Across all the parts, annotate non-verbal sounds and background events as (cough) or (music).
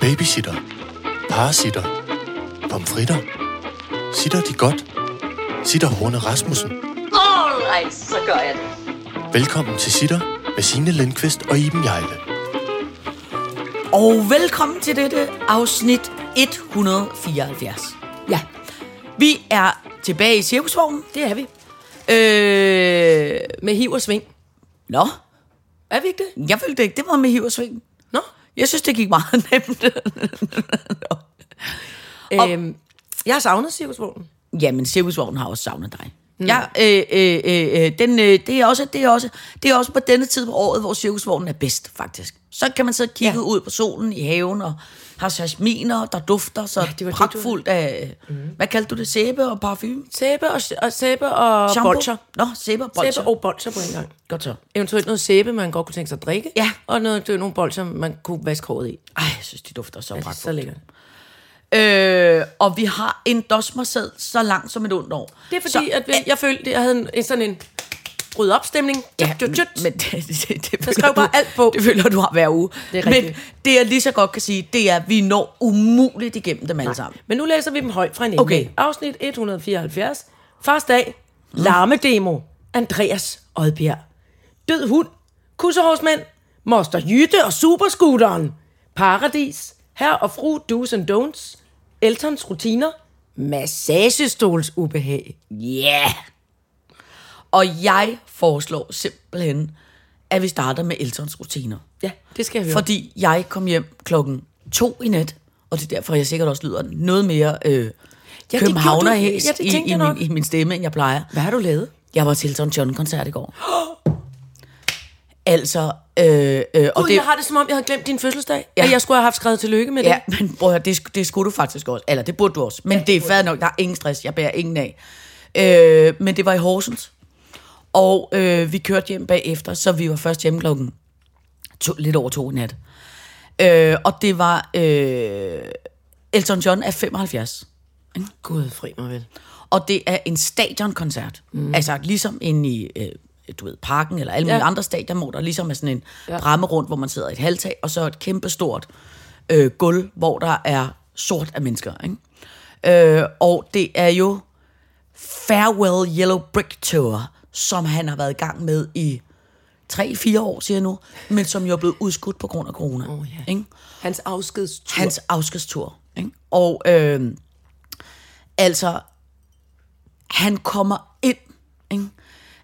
Babysitter. Parasitter. Pomfritter. Sitter de godt? Sitter Horne Rasmussen. Alright, så gør jeg det. Velkommen til Sitter med Signe Lindqvist og Iben Jejle. Og velkommen til dette afsnit 174. Ja, vi er tilbage i cirkusvognen. Det er vi. Øh, Med hiv og sving. nå, Er vi ikke det? jeg følte ikke, det var med hiv og sving. Jeg synes, det gik meget (laughs) nemt. Nå. Øhm, jeg har savnet cirkusvognen. Jamen, cirkusvognen har også savnet dig. Mm. Ja, øh, øh, øh, øh, den, øh, det, er også, det, er også, det er også på denne tid på året, hvor cirkusvognen er bedst, faktisk. Så kan man sidde og kigge. Ja. ud på solen i haven, og har jasminer, der dufter så ja, det var det, pragtfuldt af, mm. hvad kaldte du det, sæbe og parfume? Sæbe og, og, sæbe og Shampoo? bolcher. Nå, sæbe og bolcher. Sæbe og bolcher på en gang. Godt så. Eventuelt noget sæbe, man godt kunne tænke sig at drikke. Ja. Og noget, det nogle bolcher, man kunne vaske håret i. Ej, jeg synes, de dufter så Ja, pragtfuldt. så lækkert. Øh, og vi har en dosmersæd så lang som et ondt år. Det er fordi, så, at vi, jeg følte, at jeg havde en sådan en rydde op stemning. Ja, Tjut, tjut. men (laughs) det, det, det, det føler skrev bare du- alt på. Det føler du har hver uge. Det er men det jeg lige så godt kan sige, det er, at vi når umuligt igennem dem alle sammen. Men nu læser vi dem højt fra en Okay. okay. Afsnit 174. Fars dag. Larmedemo. Andreas Odbjerg. Død hund. Kussehårsmænd. Moster Jytte og Superscooteren. Paradis. Her og fru Do's and Don'ts. Eltons rutiner. Massagestols ubehag. Ja! Yeah. Og jeg foreslår simpelthen, at vi starter med Eltons rutiner. Ja, det skal jeg høre. Fordi jeg kom hjem klokken to i nat, og det er derfor, jeg sikkert også lyder noget mere øh, gjorde du. Ja, det i, i, min, i min stemme, end jeg plejer. Hvad har du lavet? Jeg var til Elton John-koncert i går. (gasps) altså, øh, øh, og Gud, det, jeg har det som om, jeg havde glemt din fødselsdag. Ja. Ja. At jeg skulle have haft skrevet tillykke med Ja, det. men prøv at høre, det, det skulle du faktisk også. Eller det burde du også. Men ja, det er fair nok, der er ingen stress. Jeg bærer ingen af. Øh, men det var i Horsens. Og øh, vi kørte hjem bagefter, så vi var først hjemme klokken to, lidt over to i nat. Øh, og det var... Øh, Elton John er 75. Gud, fri mig vel. Og det er en stadionkoncert. Mm. Altså ligesom inde i, øh, du ved, parken eller alle mulige. Ja. andre stadion, hvor der ligesom er sådan en ja. bramme rundt, hvor man sidder i et halvtag, og så et kæmpe stort øh, gulv, hvor der er sort af mennesker. Ikke? Øh, og det er jo Farewell Yellow Brick Tour, som han har været i gang med i 3-4 år, siger jeg nu, men som jo er blevet udskudt på grund af corona. Åh, ja. ikke? Hans afskedstur. hans afskedstur. Ikke? Og øh, altså, han kommer ind. Ikke?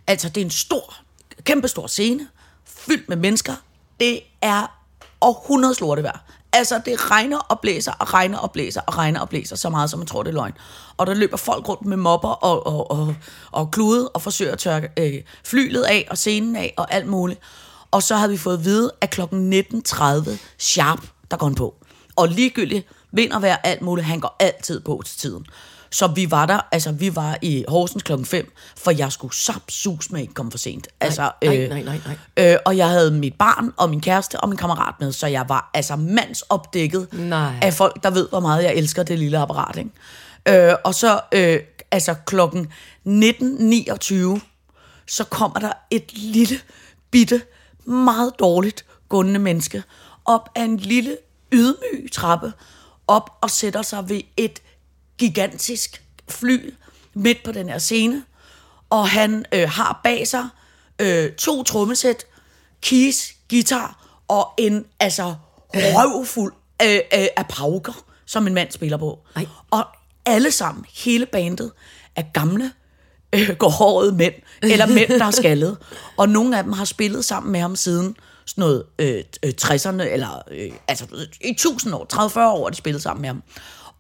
Altså, det er en stor, kæmpe stor scene, fyldt med mennesker. Det er århundredes lortevejr. Altså, det regner og blæser, og regner og blæser, og regner og blæser, så meget, som man tror, det er løgn. Og der løber folk rundt med mopper og, og, og, og klude, og forsøger at tørre øh, flylet af, og scenen af, og alt muligt. Og så havde vi fået at vide, at klokken 19.30 sharp, der går han på. Og ligegyldigt, vind og vejr, alt muligt, han går altid på til tiden. Så vi var der, altså vi var i Horsens klokken 5, for jeg skulle sapsus med ikke komme for sent. Altså, nej, nej, nej, nej. Øh, og jeg havde mit barn og min kæreste og min kammerat med, så jeg var altså mandsopdækket Nej. af folk, der ved, hvor meget jeg elsker det lille apparat. Ikke? Øh, og så øh, altså klokken 19.29, så kommer der et lille, bitte, meget dårligt gående menneske op ad en lille, ydmyg trappe, op og sætter sig ved et gigantisk fly midt på den her scene. Og han øh, har bag sig øh, to trommesæt, keys, guitar og en altså røvfuld øh, øh, af pauker, som en mand spiller på. Ej. Og alle sammen, hele bandet, er gamle, øh, gårdhårede mænd, eller mænd, der er skaldet. (laughs) Og nogle af dem har spillet sammen med ham siden sådan noget øh, øh, 60'erne, eller øh, altså i 1000 år, 30-40 år de spillet sammen med ham.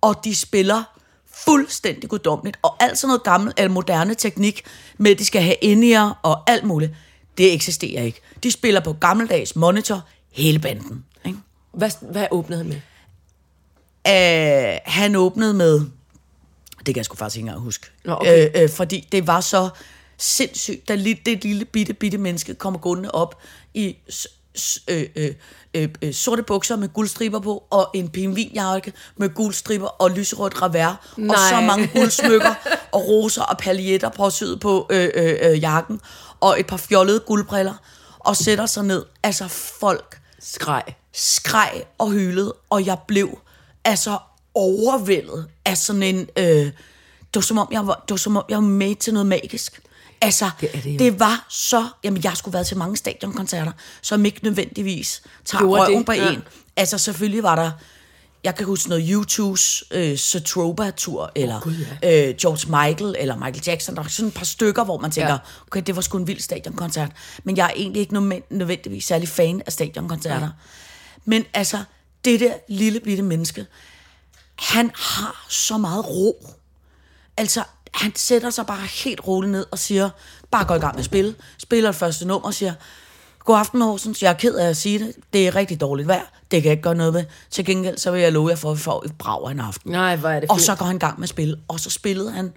Og de spiller fuldstændig guddommeligt, og alt sådan noget gammel eller moderne teknik med, at de skal have indier og alt muligt, det eksisterer ikke. De spiller på gammeldags monitor, hele banden. Ikke? Hvad, hvad åbnede han med? Øh, han åbnede med, det kan jeg sgu faktisk ikke engang huske, Nå, okay. øh, øh, fordi det var så sindssygt, da li- det lille bitte, bitte menneske kommer gående op i øh, øh, øh, øh, sorte bukser med guldstriber på, og en pingvinjakke med guldstriber og lyserødt revers, og så mange guldsmykker og roser og paljetter påsyet på øh, øh, øh, jakken, og et par fjollede guldbriller, og sætter sig ned. Altså folk Skreg. skreg og hylede, og jeg blev altså overvældet af sådan en... Øh, det, var som om, jeg var, det var som om, jeg var med til noget magisk. Altså, Det er det jo. det var så... Jamen, jeg skulle været til mange stadionkoncerter, som ikke nødvendigvis tager Gjorde røven det, på ja. en. Altså, selvfølgelig var der... Jeg kan huske noget U2's øh, Satroba-tur, eller Gud, øh, George Michael, eller Michael Jackson. Der er sådan et par stykker, hvor man tænker, Ja. okay, det var sgu en vild stadionkoncert. Men jeg er egentlig ikke nødvendig- nødvendigvis særlig fan af stadionkoncerter. Men altså, det der lille bitte menneske, han har så meget ro. Altså, han sætter sig bare helt roligt ned og siger, bare gå i gang med at spille. Spiller det første nummer og siger, god aften Horsens, jeg er ked af at sige det. Det er rigtig dårligt vejr. Det kan jeg ikke gøre noget ved. Til gengæld, så vil jeg love jer for, at vi får et brag af en aften. Nej, hvor er det Og så går han i gang med at spille. Og så spillede han,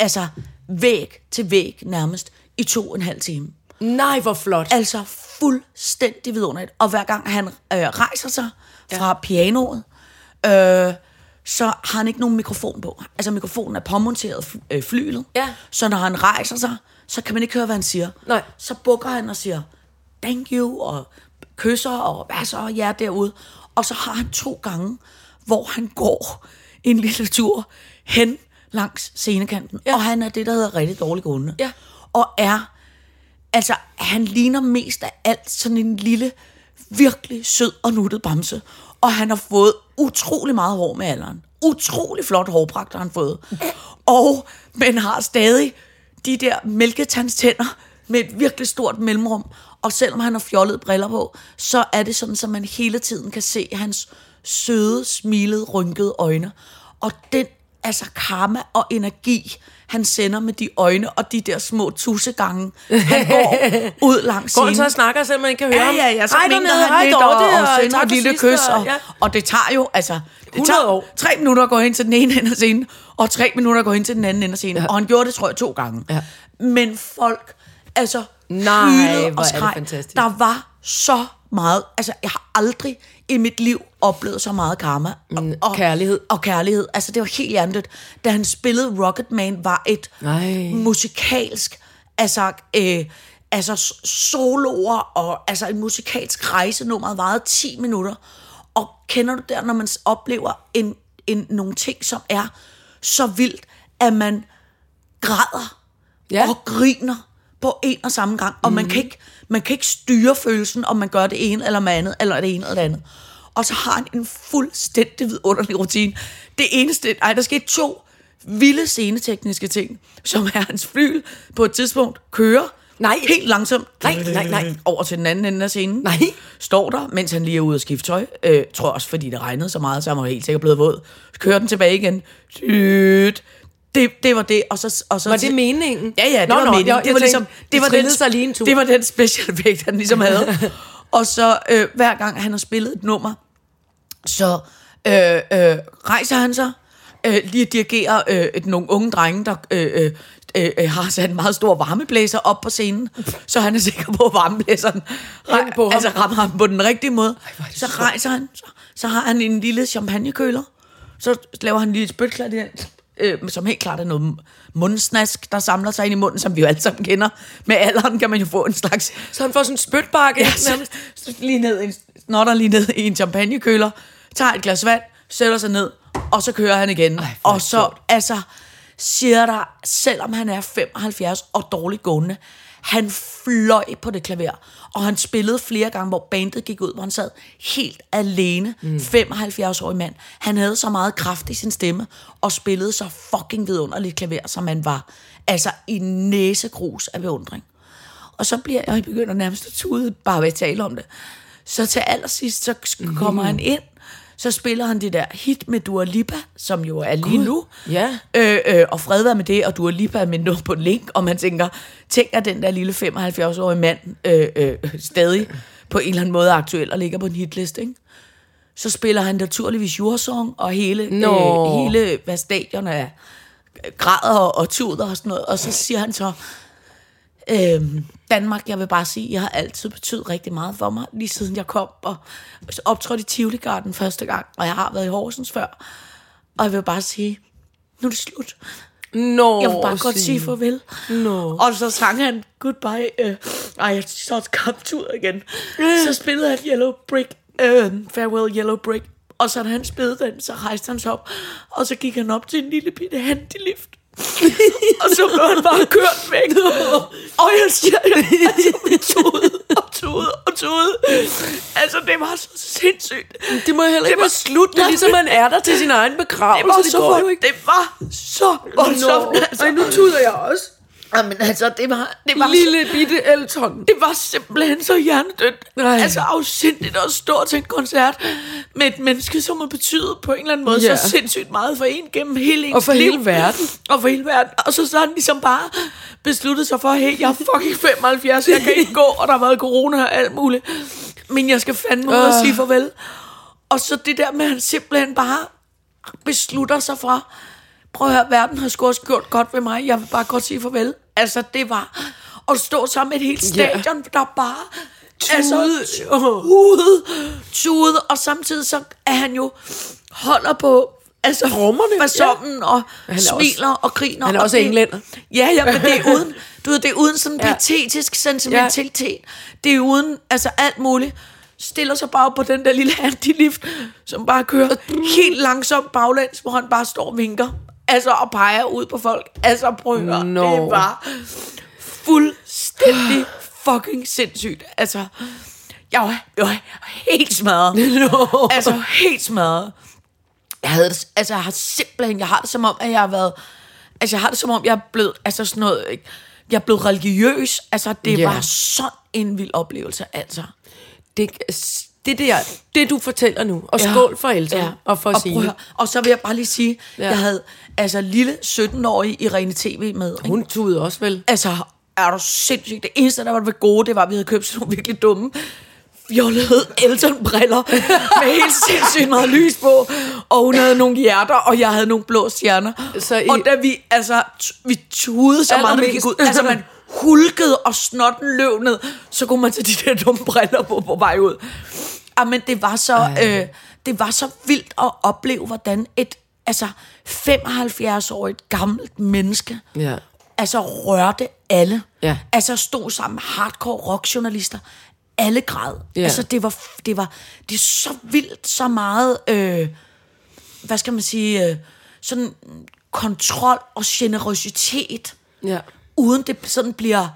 altså, væg til væg nærmest, i to og en halv time. Nej, hvor flot. Altså fuldstændig vidunderligt. Og hver gang han øh, rejser sig fra pianoet, øh, så har han ikke nogen mikrofon på. Altså mikrofonen er påmonteret øh, flylet. Ja. Så når han rejser sig, så kan man ikke høre, hvad han siger. Nej. Så bukker han og siger, thank you, og kysser, og hvad så, ja, derude. Og så har han to gange, hvor han går en lille tur hen langs scenekanten. Ja. Og han er det, der hedder rigtig dårlig gående. Ja. Og er Altså, han ligner mest af alt sådan en lille, virkelig sød og nuttet bamse. Og han har fået utrolig meget hår med alderen. Utrolig flot hårpragt har han fået. Og, men har stadig de der mælketandstænder med et virkelig stort mellemrum. Og selvom han har fjollet briller på, så er det sådan, at man hele tiden kan se hans søde, smilede, rynkede øjne. Og den altså karma og energi, han sender med de øjne og de der små tussegange, han går ud langs Går han så scenen. og snakker, så man kan høre Ja, ham? ja, ja, så Hej dernede, han hej lidt og, og tak sender et lille kys. og- Og, ja. og det tager jo, altså, 100 tager år. tre minutter at gå hen til den ene ende af scenen, og tre minutter at gå hen til den anden ende af scenen. Ja. Og han gjorde det, tror jeg, to gange. Ja. Men folk, altså, Nej, hvor og er det skreg. fantastisk. Der var så meget, altså, jeg har aldrig i mit liv oplevet så meget karma. Og, Mm, kærlighed. Og kærlighed. Altså, det var helt hjertet. Da han spillede Rocketman, var et Nej. musikalsk, altså, øh, altså soloer og altså en musikalsk rejse. Nummeret varede 10 minutter. Og kender du der, når man oplever en, en, nogle ting, som er så vildt, at man græder Ja. Mhm. og griner på en og samme gang, og mm. man, kan ikke, man kan ikke styre følelsen, om man gør det ene eller det andet, eller det ene eller det andet. Og så har han en fuldstændig vidunderlig rutine. Det eneste, ej, der skete to vilde scenetekniske ting, som er hans flyl på et tidspunkt kører Nej. helt langsomt Nej, nej, nej. over til den anden ende af scenen. Nej. Står der, mens han lige er ude at skifte tøj. Øh, tror også, fordi det regnede så meget, så han var helt sikkert blevet våd. Så kører den tilbage igen. Dyt. Det, det var det. Og så, og så Var det meningen? Ja, ja, det Nå, var nå, meningen. jeg- det var ligesom, de det var, den, sig lige en tur. det var den special effect, han ligesom havde. (laughs) og så øh, hver gang han har spillet et nummer, så øh, øh, rejser han sig, øh, lige dirigerer øh, et, nogle unge drenge, der øh, øh, øh, har sat en meget stor varmeblæser op på scenen, så han er sikker på, at varmeblæseren Hen på ham. altså, rammer ham på den rigtige måde. det så rejser han, så, så har han en lille champagnekøler, så laver han lige et spytklat i den, øh, som helt klart er noget mundsnask, der samler sig ind i munden, som vi jo alle sammen kender. Med alderen kan man jo få en slags Så han får sådan en spytbakke. Ja, så, så lige ned, i en- snotter lige ned i en champagnekøler, tager et glas vand, sætter sig ned, og så kører han igen. er og så, sjovt. altså, siger der, selvom han er 75 og dårligt gående, han fløj på det klaver, og han spillede flere gange, hvor bandet gik ud, hvor han sad helt alene, mm. 75-årig mand. Han havde så meget kraft i sin stemme, og spillede så fucking vidunderligt klaver, som han var. Altså i næsegrus af beundring. Og så bliver jeg begynder nærmest at tude, bare ved at tale om det. Så til allersidst, så kommer han ind, så spiller han det der hit med Dua Lipa, som jo er lige nu. ja. Øh, øh, og fred være med det, og Dua Lipa er med noget på link, og man tænker, tænk at den der lille 75-årige mand øh, øh, stadig på en eller anden måde aktuel og ligger på en hitliste, ikke? Så spiller han naturligvis Your Song, og hele, Nå. øh, hele hvad stadion er, græder og, og tuder og sådan noget, og så siger han så, Øhm, Danmark, jeg vil bare sige, jeg har altid betydet rigtig meget for mig, lige siden jeg kom og optrådte i Tivoli Garden første gang, og jeg har været i Horsens før. Og jeg vil bare sige, nu er det slut. Nå, Jeg vil bare godt sige farvel. Nå. Og så sang han Goodbye. Øh, ej, jeg så kom ud igen. Så spillede han Yellow Brick øh, Farewell Yellow Brick. Og så da han spillede den, så rejste han sig op, og så gik han op til en lille bitte handilift. Og så blev han bare kørt væk. og jeg siger, altså, vi tudede og tudede og tudede. Altså, det var så sindssygt. Det må heller ikke Det var- være slut, det er ligesom man er der til sin egen Det begravelse. var det så, går jo ikke. det var så voldsomt. Altså. Ej, nu tuder jeg også. Jamen, altså, det var, det var Lille bitte Elton. Det var simpelthen så hjernedødt. Nej. Altså afsindigt at stå til en koncert med et menneske, som har betydet på en eller anden måde Ja. så sindssygt meget for en gennem hele ens Og for liv. hele verden. Og for hele verden. Og så, så har han ligesom bare besluttet sig for, hey, jeg er fucking 75, jeg kan ikke gå, og der har været corona og alt muligt. Men jeg skal fandme ud og Øh. sige farvel. Og så det der med, at han simpelthen bare beslutter sig for, prøv at høre, verden har sgu også gjort godt ved mig, jeg vil bare godt sige farvel. Altså, det var at stå sammen med et helt stadion, der bare altså, tude, tude, og samtidig så er han jo holder på altså Trommerne, fasongen og er også- smiler og griner. han er og også det- englænder. Ja, ja, men det er (laughs) uden, du ved, det er uden sådan Ja. patetisk sentimentalitet. Det er uden, altså alt muligt. Stiller sig bare på den der lille handilift, som bare kører helt langsomt baglæns, hvor han bare står og vinker. Altså, og peger ud på folk. Altså, prøv Nå. det var fuldstændig fucking sindssygt. Altså, jeg var, jeg var helt smadret. Nå. Altså, helt smadret. Jeg havde det, altså, jeg har simpelthen, jeg har det som om, at jeg har været, altså, jeg har det som om, jeg er blevet, altså sådan noget, ikke? jeg er blevet religiøs. Altså, det Ja. var sådan en vild oplevelse, altså. Det, det der, det du fortæller nu, og Ja. skål for Elton, ja. og for og, prøv Signe. høre, og så vil jeg bare lige sige, Ja. jeg havde altså lille 17-årige Irene TV med. Hun tudede også vel. Altså, er du sindssygt. Det eneste, der var det gode, det var, at vi havde købt sådan nogle virkelig dumme fjollede Elton-briller (laughs) med helt sindssygt meget lys på, og hun havde nogle hjerter, og jeg havde nogle blå stjerner. Så I- Og da vi, altså, vi tudede så meget, vi gik ud, altså man hulkede, og snotten løb ned, så kunne man tage de der dumme briller på på vej ud. Jamen, det var så, øh, det var så vildt at opleve, hvordan et altså 75-årigt gammelt menneske Ja. altså rørte alle. Ja. Altså stod sammen med hardcore rockjournalister. Alle græd. Ja. Altså det var, det var, det er så vildt, så meget, øh, hvad skal man sige, øh, sådan kontrol og generøsitet, Ja. uden det sådan bliver,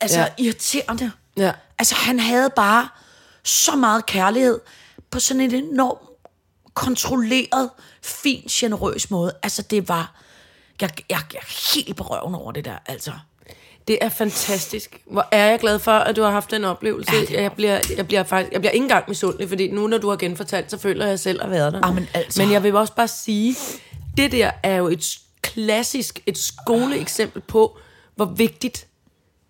altså Ja. ja. irriterende. Ja. Altså han havde bare så meget kærlighed på sådan en enorm kontrolleret, fin, generøs måde. Altså det var, jeg, jeg, jeg er helt på røven over det der, altså. Det er fantastisk. Hvor er jeg glad for, at du har haft den oplevelse. Ja, det jeg, bliver, jeg bliver faktisk, jeg bliver ikke engang misundelig, fordi nu, når du har genfortalt, så føler jeg selv at være der. Jamen, altså. Men jeg vil også bare sige, det der er jo et klassisk, et skoleeksempel på, hvor vigtigt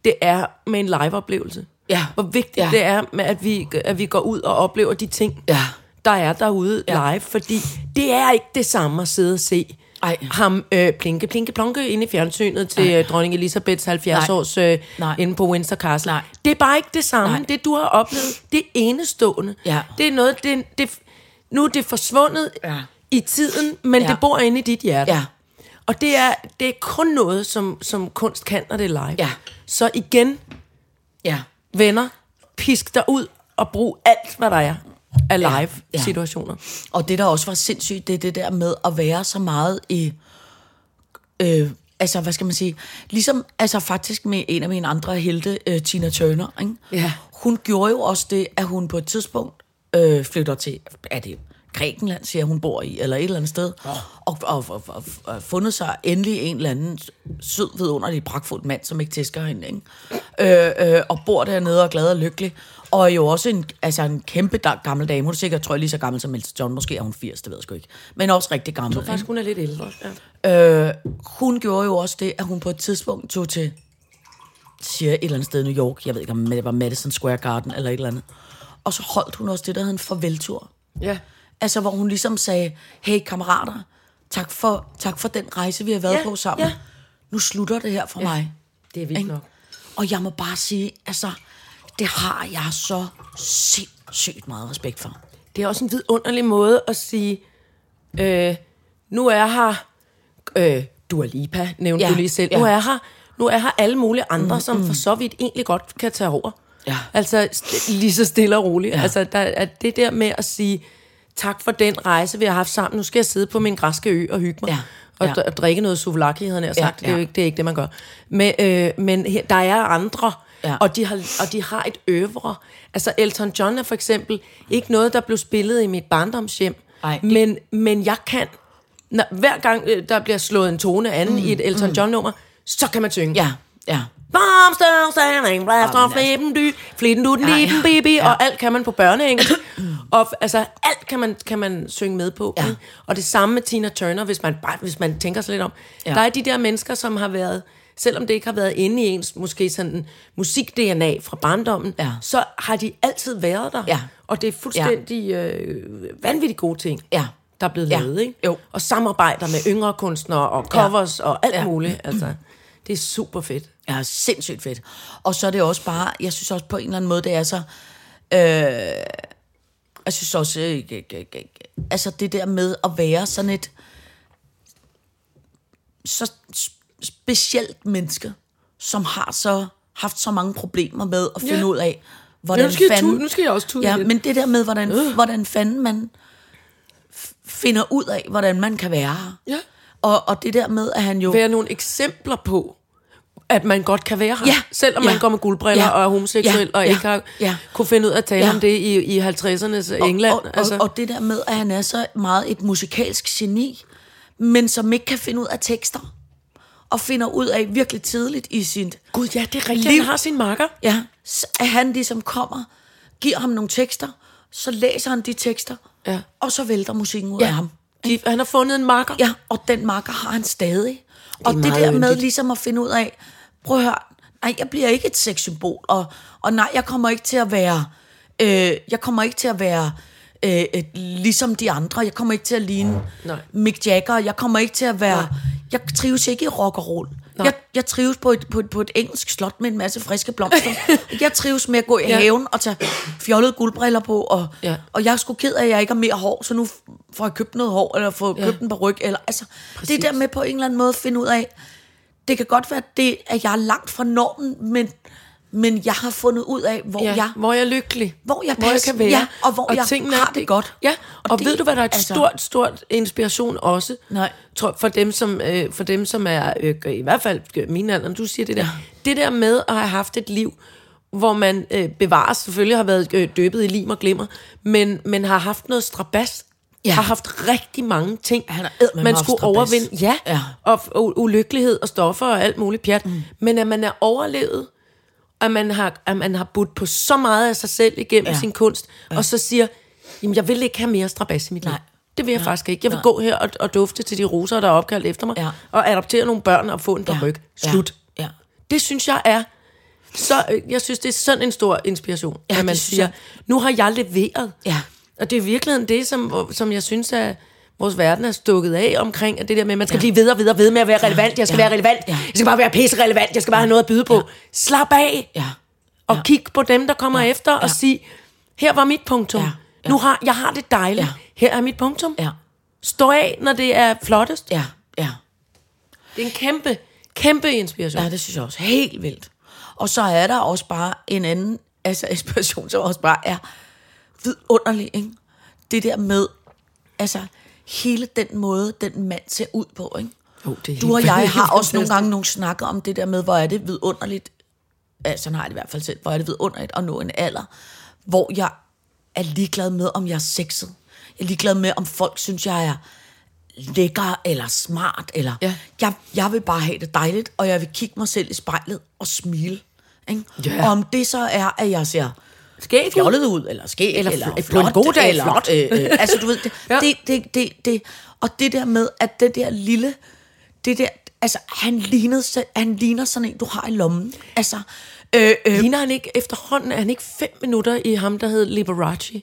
det er med en liveoplevelse. Ja. Hvor vigtigt Ja. det er, med, at, vi, at vi går ud og oplever de ting, Ja. der er derude Ja. live. Fordi det er ikke det samme at sidde og se Ej. ham øh, plinke, plinke, plonke inde i fjernsynet til øh, dronning Elisabeths 70 Nej. års øh, Nej. inde på Windsor Castle. Nej. Det er bare ikke det samme. Nej. Det, du har oplevet, det er enestående. Ja. Det er noget, det, det, nu er det forsvundet Ja. i tiden, men Ja. det bor inde i dit hjerte. Ja. Og det er, det er kun noget, som, som kunst kan, når det er live. Ja. Så igen, Ja. Venner, pisk dig ud og brug alt, hvad der er af Ja. live-situationer. Og det, der også var sindssygt, det er det der med at være så meget i... Øh, altså, hvad skal man sige? Ligesom, altså faktisk med en af mine andre helte, øh, Tina Turner, ikke? Ja. Hun gjorde jo også det, at hun på et tidspunkt øh, flytter til... Er det Grækenland, siger hun bor i, eller et eller andet sted, og, og, og, og, og fundet sig endelig en eller anden sød, vidunderlig, pragtfuld mand, som ikke tæsker hende, ikke? Øh, øh, og bor dernede og glad og lykkelig, og er jo også en, altså en kæmpe gammel dame. Hun er sikkert, tror jeg, lige så gammel som Elton John. Måske er hun 80, det ved jeg sgu ikke. Men også rigtig gammel. ikke? Faktisk, hun er lidt ældre. Ja. Øh, hun gjorde jo også det, at hun på et tidspunkt tog til, siger jeg, et eller andet sted i New York. Jeg ved ikke, om det var Madison Square Garden eller et eller andet. Og så holdt hun også det, der hed en farveltur. ja. Altså, hvor hun ligesom sagde, hey kammerater, tak for, tak for den rejse, vi har været Ja, på sammen. ja. Nu slutter det her for ja. mig. Det er vildt Ikke? nok. Og jeg må bare sige, altså, det har jeg så sindssygt meget respekt for. Det er også en vidunderlig måde at sige, øh, nu er her, øh, Dua Lipa nævnte Ja, du lige selv, ja. nu er her, nu er her alle mulige andre, mm, som for så vidt egentlig godt kan tage over. Ja. Altså lige så stille og roligt. Ja. Altså der er det der med at sige, tak for den rejse, vi har haft sammen. Nu skal jeg sidde på min græske ø og hygge mig. Ja. Og, Ja. og drikke noget souvlaki, havde jeg sagt. Ja, Ja, Det, er jo ikke, det er ikke det, man gør. Men, øh, men her, der er andre, Ja. og, de har, og de har et øvre. Altså Elton John er for eksempel ikke noget, der blev spillet i mit barndomshjem. Ej, det- men, men jeg kan, når, hver gang øh, der bliver slået en tone an mm, i et Elton John-nummer, så kan man synge. Ja, ja. Standing, blast off flitten dy, flitten du, den Ja, liten ja. baby, Ja. og alt kan man på børneengelsk. (clears throat) og altså, alt kan man, kan man synge med på. Ja. Og det samme med Tina Turner, hvis man, bare, hvis man tænker sig lidt om. Ja. Ja. Der er de der mennesker, som har været, selvom det ikke har været inde i ens måske sådan musik-DNA fra barndommen, Ja. så har de altid været der. Ja. Og det er fuldstændig øh, vanvittigt gode ting. Ja. Der er blevet Ja. lavet, ikke? Jo. Og samarbejder med yngre kunstnere og covers ja. og alt Ja. ja. muligt. Altså, det er super fedt. Ja, sindssygt fedt. Og så er det også bare, jeg synes også på en eller anden måde, det er så... Øh, jeg synes også, øh, øh, øh, altså det der med at være sådan et så sp- specielt menneske, som har så haft så mange problemer med at finde Ja. ud af, hvordan nu skal jeg fanden... tu- nu skal jeg også tude Ja, lidt. men det der med, hvordan, øh. hvordan fanden man finder ud af, hvordan man kan være her. Ja. Og, og det der med, at han jo... være nogle eksempler på, at man godt kan være her, Ja, selvom ja. man går med guldbriller Ja, og er homoseksuel, ja, og ja, ikke har ja. kunne finde ud af at tale Ja. om det i, i 50'ernes England. Og, og, altså. og, og det der med, at han er så meget et musikalsk geni, men som ikke kan finde ud af tekster. Og finder ud af virkelig tidligt i sin Gud, ja, det er rigtigt, liv. han har sin marker. Ja, så at han ligesom kommer, giver ham nogle tekster, så læser han de tekster, Ja. og så vælter musikken ud Ja. af ham. De, han har fundet en marker. Ja, og den marker har han stadig. Det og det der med ligesom at finde ud af, prøv at høre, nej, jeg bliver ikke et sexsymbol, og, og nej, jeg kommer ikke til at være, øh, jeg kommer ikke til at være øh, et, ligesom de andre, jeg kommer ikke til at ligne Nej. Mick Jagger, jeg kommer ikke til at være, jeg trives ikke i rock og roll. Nej. Jeg, jeg trives på et, på, et, på et engelsk slot med en masse friske blomster. (laughs) jeg trives med at gå i Ja. haven og tage fjollede guldbriller på, og, Ja. og jeg er sgu ked af, at jeg ikke har mere hår, så nu får jeg købt noget hår, eller får Ja. købt en ryg, eller altså, Præcis. det der med på en eller anden måde at finde ud af, det kan godt være det, at jeg er langt fra normen, men, men jeg har fundet ud af, hvor Ja, jeg... hvor jeg er lykkelig. Hvor jeg hvor jeg passer- kan være. ja, og hvor jeg tingene har det godt. Ja, Og og, og det- ved du, hvad der er et altså- stort, stort inspiration også? Nej. Tror, for, dem, som, øh, for dem, som er, øh, i hvert fald øh, min alder, du siger det der. Det der med at have haft et liv, hvor man øh, bevares, selvfølgelig har været øh, døbet i lim og glimmer, men, men har haft noget strabas, Ja. har haft rigtig mange ting, Han har man skulle overvinde. Ja, Ja. Og, og ulykkelighed og stoffer og alt muligt pjat. Mm. Men at man er overlevet, at man har, at man har budt på så meget af sig selv igennem Ja. ja. sin kunst, ja. og så siger, jamen jeg vil ikke have mere strabas i mit liv. Nej. Det vil jeg Nej. faktisk ikke. Jeg vil Nej. gå her og, og dufte til de roser, der er opkaldt efter mig, Ja. og adoptere nogle børn og få en par ryg. Slut. Ja. ja. Det synes jeg er så, øh, jeg synes, det er sådan en stor inspiration, Ja, ja, at man siger, jeg. nu har jeg leveret. Ja. Og det er virkelig det, som, som jeg synes, at vores verden er stukket af omkring, at det der med, at man skal ja. blive ved og ved og ved med at være relevant. Jeg skal Ja. være relevant. Ja. Jeg skal bare være pisse relevant. Jeg skal bare have noget at byde på. Slap af. Ja. Og kig på dem, der kommer efter, og sig, her var mit punktum. Ja. Ja. Nu har jeg har det dejligt. Ja. Her er mit punktum. Ja. Stå af, når det er flottest. Ja. Ja. Det er en kæmpe, kæmpe inspiration. Ja, det synes jeg også. Helt vildt. Og så er der også bare en anden altså inspiration, som også bare er vidunderlig. Ikke? Det der med, altså hele den måde, den mand ser ud på. Ikke? Jo, det er du og jeg har også fantastisk. nogle gange nogle snakker om det der med, hvor er det vidunderligt, altså sådan har jeg det i hvert fald selv, hvor er det vidunderligt at nå en alder, hvor jeg er ligeglad med, om jeg er sexet. Jeg er ligeglad med, om folk synes, jeg er lækker eller smart. Eller Ja. jeg, jeg vil bare have det dejligt, og jeg vil kigge mig selv i spejlet og smile. Ikke? Ja. Og om det så er, at jeg ser Skæg fjollet ud, eller skæg, Eller eller, fl- eller på en flot, god dag eller, flot. Øh, øh, altså, du ved, det, (laughs) Ja. det, det, det, det, og det der med, at det der lille, det der, altså, han, lignede, han ligner sådan en, du har i lommen. Altså, øh, øh, Ligner han ikke efterhånden, er han ikke fem minutter i ham, der hed Liberace?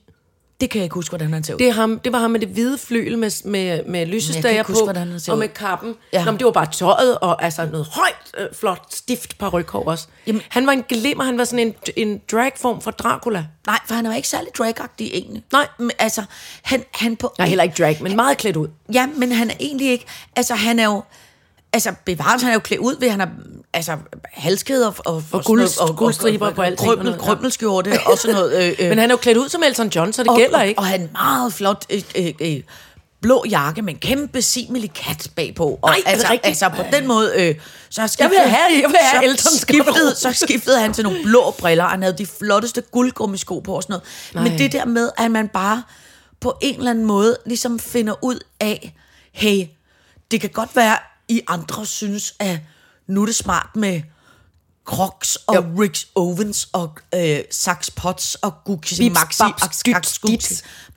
Det kan jeg ikke huske, hvordan han ser ud. Det, er ham, det var ham med det hvide flyl med, med, med lysestager på, huske, han og med kappen. Ja. Nå, men det var bare tøjet, og altså noget højt, øh, flot, stift par ryghår også. Jamen- han var en glimmer, han var sådan en, en dragform for Dracula. Nej, for han jo ikke særlig dragagtig egentlig. Nej. Men, altså, han, han på... Nej, heller ikke drag, men meget klædt ud. Ja, men han er egentlig ikke... Altså, han er jo... altså bevares, han er jo klædt ud ved, han har altså halskæder og, og, og, guld- noget- guldstriber på alting og krømmel, noget, ja. krømmelskjorte og sådan noget. Øh, øh, (laughs) Men han er jo klædt ud som Elton John, så det og, gælder og, ikke. Og han er meget flot øh, øh, øh, blå jakke med en kæmpe simelig kat bagpå. Og Nej, altså, rigtigt? altså på den måde, øh, så har Jeg vil have- jeg vil have så Eltons skiftede, så skiftede han til nogle blå briller, og han havde de flotteste guldgummisko på og sådan noget. Nej. Men det der med, at man bare på en eller anden måde ligesom finder ud af, hey, det kan godt være, I andre synes, at nu er det smart med Crocs og Jo. Rick Owens og øh, Sax Potts og Gucci Maxi og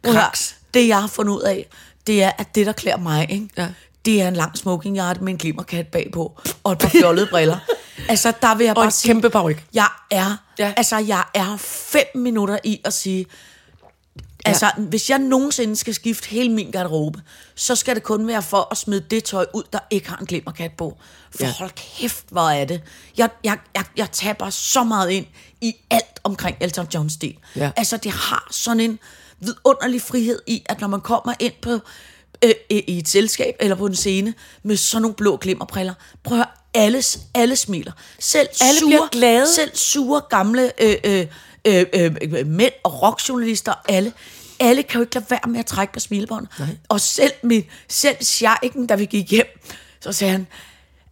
høre, kraks. Det jeg har fundet ud af, det er, at det der klæder mig, ikke? Ja. det er en lang smokingjakke med en glimmerkat bagpå og et par fjollede briller. (laughs) Altså, der vil jeg bare en sige, kæmpe paryk. Jeg er, ja. altså, jeg er fem minutter i at sige, Altså, hvis jeg nogensinde skal skifte hele min garderobe, så skal det kun være for at smide det tøj ud, der ikke har en glimmerkat på. For Ja. hold kæft, hvor er det. Jeg, jeg, jeg, jeg taber så meget ind i alt omkring Elton Johns stil. Ja. Altså, det har sådan en vidunderlig frihed i, at når man kommer ind på øh, i i et selskab eller på en scene med sådan nogle blå glimmerbriller, prøv at høre, alle, alle smiler. Selv Alle sure, bliver glade. Selv sure gamle øh, øh, øh, øh, mænd og rockjournalister, alle, alle kan jo ikke lade være med at trække på smilebåndet. Og selv, min, selv Scheiken, da vi gik hjem, så sagde han,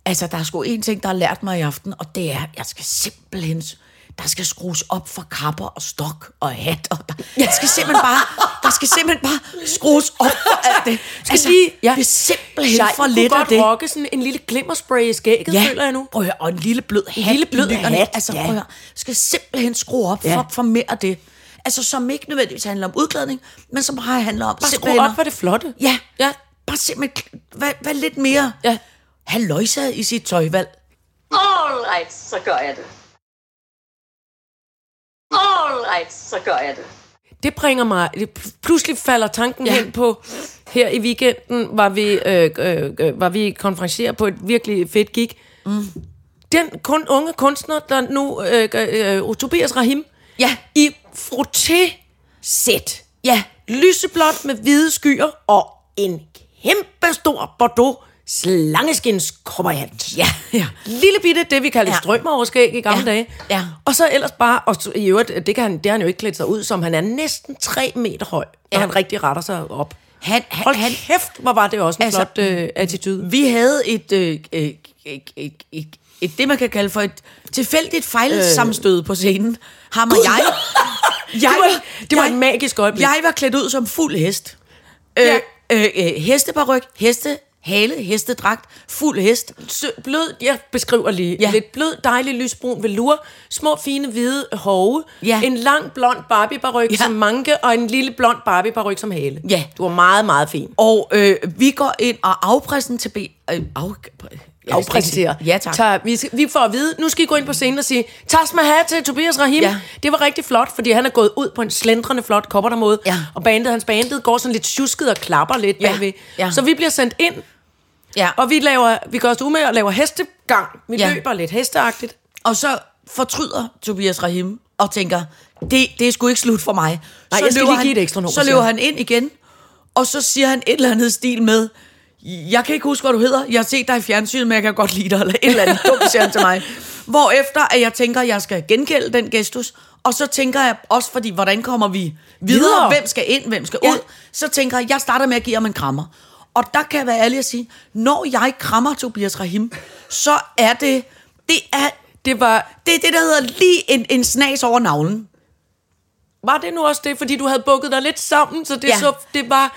altså der er sgu en ting, der har lært mig i aften, og det er, at jeg skal simpelthen, der skal skrues op for kapper og stok og hat. Og der, jeg skal simpelthen bare, der skal simpelthen bare skrues op for alt det. Altså, lige- ja. det er simpelthen Scheiken for kunne lidt af det. rocke sådan en lille glimmerspray i skægget, Ja, føler jeg nu. Prøv høre, og en lille blød hat. lille blød nyerne. hat, Altså, ja. prøv høre, skal simpelthen skrue op Ja. for, for mere af det. Altså, som ikke nødvendigvis handler om udklædning, men som bare handler om Bare skru simpelthen op for det flotte. Ja, Ja. bare simpelthen, hvad, hvad lidt mere Ja. halvøjsa i sit tøjvalg. All right, så gør jeg det. Right, så gør jeg det. Det bringer mig... Det pludselig falder tanken ja. Hen på... Her i weekenden var vi, øh, øh, øh, var vi konferencier på et virkelig fedt gig. Mm. Den kun, unge kunstner, der nu... Øh, øh, Tobias Rahim. Ja. I frotté-sæt. Ja, Lyseblåt med hvide skyer og en kæmpe stor Bordeaux slangeskins krummerhat. Ja, ja. Lille bitte, det vi kaldte ja. Strømmeroverskæg i gamle Ja, dage. ja. Og så ellers bare, og i øvrigt, det, kan han, det har han jo ikke klædt sig ud som, han er næsten 3 meter høj, når Ja. han rigtig retter sig op. Han, han, Hold han, kæft, hvor var det også en altså, flot øh, attitude. vi havde et, øh, øh, øh, øh, øh, et, det man kan kalde for et tilfældigt fejlsamstød på scenen. Ham og jeg. (laughs) jeg Det var- det var et magisk øjeblik. Jeg var klædt ud som fuld hest. Øh, Ja. øh, øh, hesteparyk, heste, hale, hestedragt, fuld hest. Sø, blød, jeg beskriver lige. Ja. Lidt blød, dejlig lysbrun velur, små fine hvide hove, Ja. en lang blond barbie. Ja. som manke, og en lille blond barbie som hale. Ja. Du var meget, meget fin. Og øh, vi går ind og afpræsenterer... Øh, af, afpræsentere. Ja, tak. Tager, vi, vi får at vide, nu skal I gå ind på scenen og sige, Tas med hat til Tobias Rahim. Ja. Det var rigtig flot, fordi han er gået ud på en slendrende flot koppertermåde. Ja. Og bandet, hans bandet går sådan lidt tjusket og klapper lidt Ja. bagved. Ja. Så vi bliver sendt ind, Ja. og vi, laver, vi gør os umage og laver hestegang. Vi Ja. løber lidt hesteagtigt. Og så fortryder Tobias Rahim og tænker, det, det er sgu ikke slut for mig. Nej, så jeg skal lige han, give et ekstra nummer, Så løber han. han ind igen, og så siger han et eller andet stil med, jeg kan ikke huske, hvad du hedder. Jeg har set dig i fjernsynet, men jeg kan godt lide dig. Eller et eller andet dumt, siger han til mig. Hvorefter, at jeg tænker, at jeg skal gengælde den gestus. Og så tænker jeg også, fordi hvordan kommer vi videre? Videre. videre? Hvem skal ind, hvem skal Ja. ud? Så tænker jeg, jeg starter med at give ham en krammer. Og der kan jeg være ærlig at sige, når jeg krammer Tobias Rahim, så er det, det er, Det var, det er det, der hedder lige en, en snas over navlen. var det nu også det, fordi du havde bukket dig lidt sammen, så det, Ja. så, det var...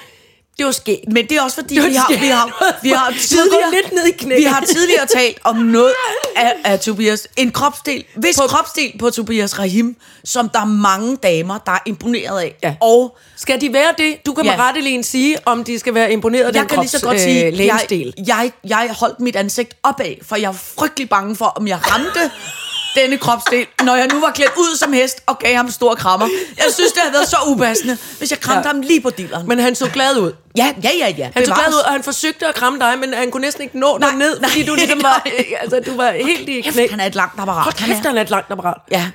Det var skægt. Men det er også fordi, vi har, vi har, vi har (laughs) er tidligere, lidt ned i knæ. vi har tidligere talt om noget af, af Tobias. En kropsdel, hvis På- kropsdel på Tobias Rahim, som der er mange damer, der er imponeret af. Ja. Og Skal de være det? Du kan ja. Med rette lige sige, om de skal være imponeret af jeg den kan lige så krops, godt sige, øh, jeg, jeg, jeg holdt mit ansigt opad, for jeg er frygtelig bange for, om jeg ramte denne kropsdel, når jeg nu var klædt ud som hest og gav ham store krammer. Jeg synes, det havde været så upassende, hvis jeg kramte Ja. ham lige på dilleren. Men han så glad ud. ja, ja, ja, ja. Han så glad ud, og han forsøgte at kramme dig, men han kunne næsten ikke nå Nej, dig ned, nej, fordi du ligesom var, nej. øh, altså, du var helt i knæ. Kæft, han er et langt apparat. Hold kæft, han er et langt apparat. Ja.